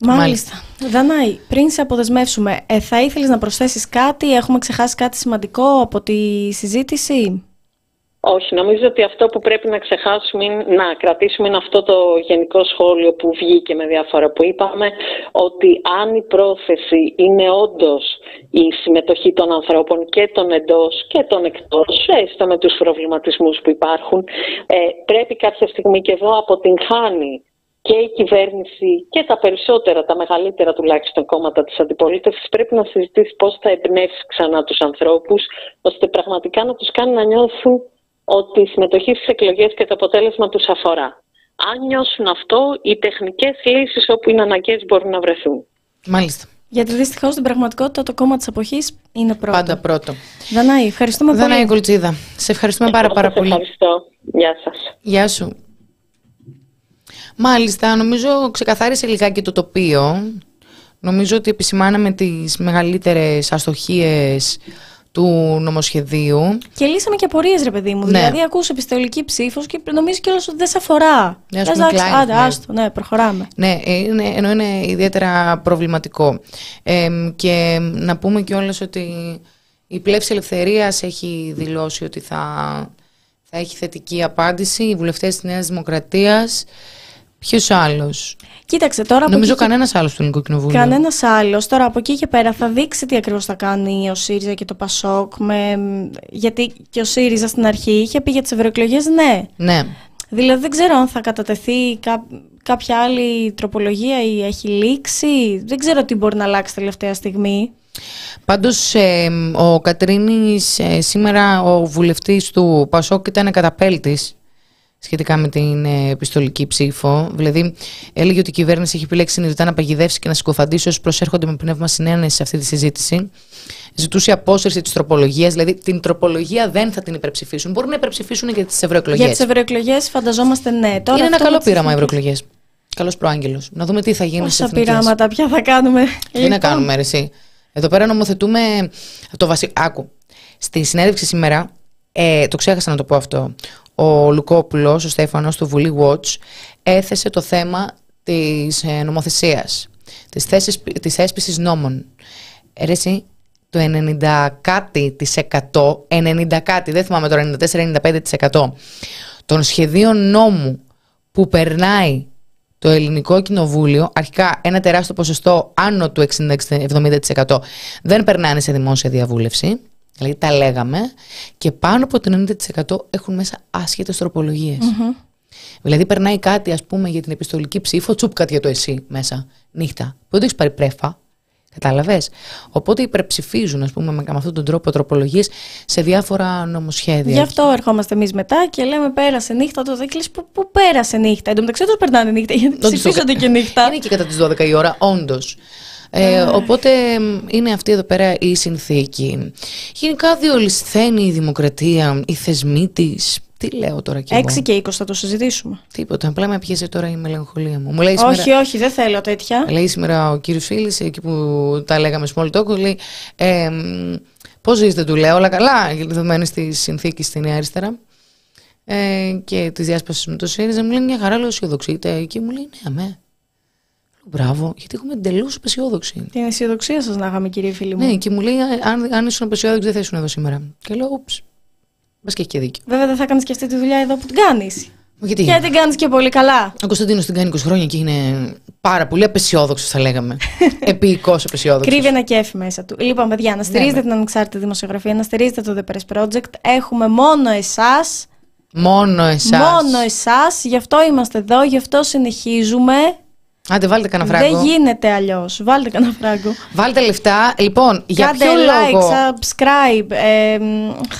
Μάλιστα. Δανάη, πριν σε αποδεσμεύσουμε, ε, θα ήθελες να προσθέσεις κάτι, έχουμε ξεχάσει κάτι σημαντικό από τη συζήτηση; Όχι, νομίζω ότι αυτό που πρέπει να ξεχάσουμε είναι να κρατήσουμε είναι αυτό το γενικό σχόλιο που βγήκε με διάφορα που είπαμε ότι αν η πρόθεση είναι όντως η συμμετοχή των ανθρώπων και των εντός και των εκτός, έστω με τους προβληματισμούς που υπάρχουν, ε, πρέπει κάποια στιγμή και εδώ αποτυγχάνει και η κυβέρνηση και τα περισσότερα, τα μεγαλύτερα τουλάχιστον κόμματα της αντιπολίτευσης πρέπει να συζητήσει πώς θα εμπνεύσει ξανά τους ανθρώπους ώστε πραγματικά να τους κάνει να νιώθουν ότι η συμμετοχή στις εκλογές και το αποτέλεσμα τους αφορά. Αν νιώσουν αυτό, οι τεχνικές λύσεις όπου είναι αναγκαίες μπορούν να βρεθούν. Μάλιστα. Γιατί δυστυχώς στην πραγματικότητα το κόμμα της αποχή είναι πρώτο. Πάντα πρώτο. Δανάη, ευχαριστούμε Δανάη πολύ. Δανάη Κολτσίδα. Σε ευχαριστούμε πάρα, πάρα πολύ. Ευχαριστώ. Γεια σας. Γεια σου. Μάλιστα, νομίζω ξεκαθάρισε λιγάκι το τοπίο. Νομίζω ότι επισημάναμε τις μεγαλύτερες αστοχίες του νομοσχεδίου. Και λύσαμε και απορίες, ρε παιδί μου. Ναι. Δηλαδή, ακούς επιστολική ψήφος και νομίζω κιόλα ότι δεν σε αφορά. Ναι, ας πούμε, άντε, ναι. άστο, ναι, προχωράμε. Ναι, είναι, ενώ είναι ιδιαίτερα προβληματικό. Ε, και να πούμε κιόλας ότι η πλεύση ελευθερίας έχει δηλώσει ότι θα, θα έχει θετική απάντηση. Οι βουλευτές της Νέας Δημοκρατίας Ποιο άλλο. Κοίταξε τώρα. Νομίζω κανένας άλλος στο Ελληνικό Κοινοβούλιο. Κανένας άλλος. Τώρα από εκεί και πέρα θα δείξει τι ακριβώς θα κάνει ο ΣΥΡΙΖΑ και το ΠΑΣΟΚ. Με... Γιατί και ο ΣΥΡΙΖΑ στην αρχή είχε πει για τις ευρωεκλογές ναι. Ναι. Δηλαδή δεν ξέρω αν θα κατατεθεί κά... κάποια άλλη τροπολογία ή έχει λήξει. Δεν ξέρω τι μπορεί να αλλάξει τελευταία στιγμή. Πάντως ε, ο Κατρίνης ε, σήμερα ο βουλευτής του Πασόκ ήταν καταπέλτης σχετικά με την ε, επιστολική ψήφο. Δηλαδή, έλεγε ότι η κυβέρνηση έχει επιλέξει συνειδητά να παγιδεύσει και να συκοφαντήσει όσους προσέρχονται με πνεύμα συνένεση σε αυτή τη συζήτηση. Ζητούσε απόσυρση της τροπολογίας, δηλαδή την τροπολογία δεν θα την υπερψηφίσουν. Μπορούν να υπερψηφίσουν και τις ευρωεκλογές. Για τις ευρωεκλογές φανταζόμαστε ναι. Τώρα Είναι ένα καλό πείραμα ευρωεκλογές. Καλός προάγγελος. Να δούμε τι θα γίνει Πόσα πειράματα πια θα κάνουμε. Τι να λοιπόν. κάνουμε, εσύ. Εδώ πέρα νομοθετούμε το βασικό. Άκου. Στη συνέντευξη σήμερα, ε, το ξέχασα να το πω αυτό ο Λουκόπουλος, ο Στέφανος του Βουλή Watch έθεσε το θέμα της ε, νομοθεσίας, της, θέσης, της έσπισης νόμων. Έρεση το 90 κάτι της 90 κάτι, δεν θυμάμαι το 94-95% των σχεδίων νόμου που περνάει το ελληνικό κοινοβούλιο, αρχικά ένα τεράστιο ποσοστό άνω του 60-70% δεν περνάνε σε δημόσια διαβούλευση. Δηλαδή τα λέγαμε και πάνω από το 90% έχουν μέσα άσχετες τροπολογίες. Δηλαδή, περνάει κάτι, ας πούμε, για την επιστολική ψήφο, τσουπ κάτι για το εσύ μέσα, νύχτα. Που δεν το έχεις πάρει πρέφα. Κατάλαβες; Οπότε υπερψηφίζουν, ας πούμε, με αυτόν τον τρόπο τροπολογίες σε διάφορα νομοσχέδια. Γι' αυτό ερχόμαστε εμείς μετά και λέμε πέρασε νύχτα. Το δεν πού, πού πέρασε νύχτα; Εν τω μεταξύ, του περνάνε νύχτα, γιατί ψηφίζονται και νύχτα. Είναι και κατά τις 12 η ώρα, όντως. Ε, οπότε είναι αυτή εδώ πέρα η συνθήκη. Γενικά διολυσθένει η δημοκρατία, οι θεσμοί της. Τι λέω τώρα κι εγώ; 6 και 20 θα το συζητήσουμε. Τίποτα. Απλά με πιέζει τώρα η μελαγχολία μου. μου λέει σήμερα, όχι, όχι, δεν θέλω τέτοια. Λέει σήμερα ο κύριος Φίλης, εκεί που τα λέγαμε small talk, λέει. Ε, Πώς ζήσετε, του λέω, όλα καλά, δεδομένης της συνθήκης στη Νέα Αριστερά ε, και της διάσπασης με το ΣΥΡΙΖΑ. Μου λέει μια χαρά, λέω αισιοδοξείτε. Και μου λέει ναι, αμέ. Μπράβο, γιατί έχουμε εντελώς απεσιόδοξη. Την αισιοδοξία σας να είχαμε, κύριε φίλη μου. Ναι, και μου λέει, αν, αν ήσουν απεσιόδοξη, δεν θα ήσουν εδώ σήμερα. Και λέω, ούψ. Μπας και έχει και δίκιο. Βέβαια, δεν θα κάνεις και αυτή τη δουλειά εδώ που την κάνεις. Γιατί, Γιατί την κάνεις και πολύ καλά. Ο Κωνσταντίνος την κάνει 20 χρόνια και είναι πάρα πολύ απεσιόδοξος, θα λέγαμε. Επίοικος απεσιόδοξος. Κρύβει ένα κέφι μέσα του. Λοιπόν, παιδιά, να στηρίζετε ναι, την ανεξάρτητη δημοσιογραφία, να στηρίζετε το The Press Project. Έχουμε μόνο εσάς. Μόνο εσάς. Μόνο εσάς. Γι' αυτό είμαστε εδώ, γι' αυτό συνεχίζουμε. Άντε, βάλτε κανένα φράγκο. Δεν γίνεται αλλιώς. Βάλτε κανένα φράγκο. Βάλτε λεφτά. Λοιπόν, για Κάντε ποιο like, λόγο; subscribe. Ε,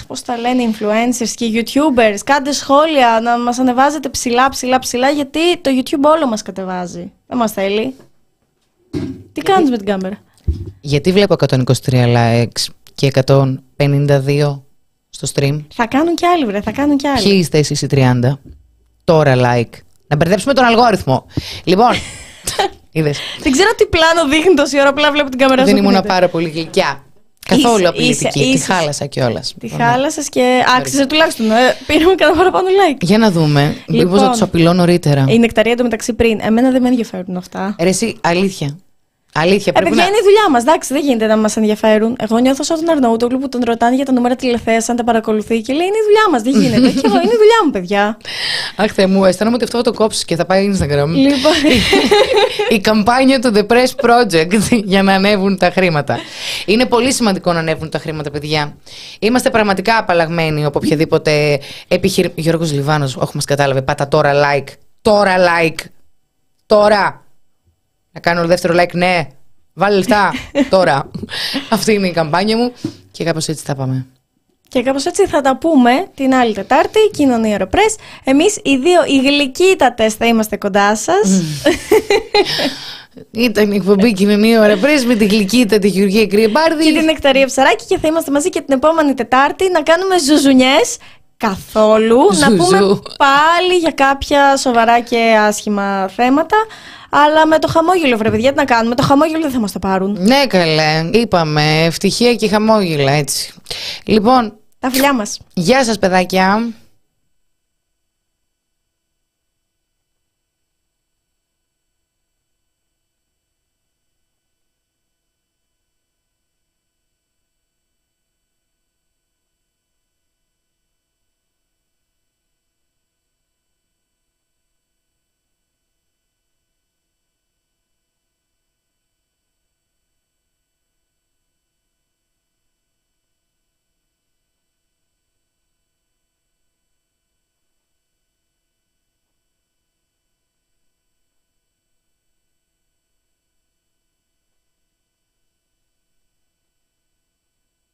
Πώς τα λένε, influencers και YouTubers. Κάντε σχόλια να μας ανεβάζετε ψηλά, ψηλά, ψηλά. Γιατί το YouTube όλο μας κατεβάζει. Δεν μας θέλει. Τι κάνεις με την κάμερα; Γιατί βλέπω 123 likes και 152 στο stream. Θα κάνουν κι άλλοι, βρε, θα κάνουν κι άλλοι. Ποιοι είστε εσείς οι 30. Τώρα like. Να μπερδέψουμε τον αλγόριθμο. λοιπόν, είδες. Δεν ξέρω τι πλάνο δείχνει τόση ώρα, απλά βλέπω την κάμερα Δεν σου. ήμουν πάρα πολύ γλυκιά. Καθόλου Είσαι- απειλητική. είσαι- Τη είσαι- χάλασα κιόλας. Τη χάλασες και άξιζε τουλάχιστον. Ε, πήραμε κανένα παραπάνω like. Για να δούμε. Λοιπόν. Μήπως να τους απειλώ νωρίτερα. Η νεκταρία του μεταξύ πριν. Εμένα δεν με ενδιαφέρουν αυτά. Ρε, εσύ, αλήθεια. Αλήθεια, Ε, πρέπει παιδιά, να. είναι η δουλειά μας. Εντάξει, δεν γίνεται να μας ενδιαφέρουν. Εγώ νιώθω σαν τον Αρναούτογλου που τον ρωτάνε για τα νούμερα τηλεθέαση, αν τα παρακολουθεί και λέει Είναι η δουλειά μας. Δεν γίνεται. και εγώ, είναι η δουλειά μου, παιδιά. Αχ, Θεέ μου, αισθάνομαι ότι αυτό θα το κόψεις και θα πάει Instagram. λοιπόν, η καμπάνια του The Press Project για να ανέβουν τα χρήματα. Είναι πολύ σημαντικό να ανέβουν τα χρήματα, παιδιά. Είμαστε πραγματικά απαλλαγμένοι από οποιαδήποτε επιχείρημα. Γιώργος Λιβάνος, όχι μας κατάλαβε, πάτα τώρα like. Τώρα like. Τώρα. Να κάνω δεύτερο like, ναι. Βάλε λεφτά. τώρα. Αυτή είναι η καμπάνια μου και κάπως έτσι θα πάμε. και κάπως έτσι θα τα πούμε την άλλη Τετάρτη, κοινωνία Ροπρές. Εμείς οι δύο, οι γλυκύτατε, θα είμαστε κοντά σας. Ήταν η εκπομπή Κοινωνία Ωραία Πρέσβη με τη γλυκύτα τη Γεωργία Κρυεμπάρδη. και την νεκταρία ψαράκι και θα είμαστε μαζί και την επόμενη Τετάρτη να κάνουμε ζουζουνιές καθόλου. Να Ζουζού. πούμε πάλι για κάποια σοβαρά και άσχημα θέματα. Αλλά με το χαμόγελο, βρε παιδιά, τι να κάνουμε. Το χαμόγελο δεν θα μας το πάρουν. Ναι, καλέ. Είπαμε. Ευτυχία και χαμόγελα, έτσι. Λοιπόν, Τα φιλιά μας. γεια σας παιδάκια.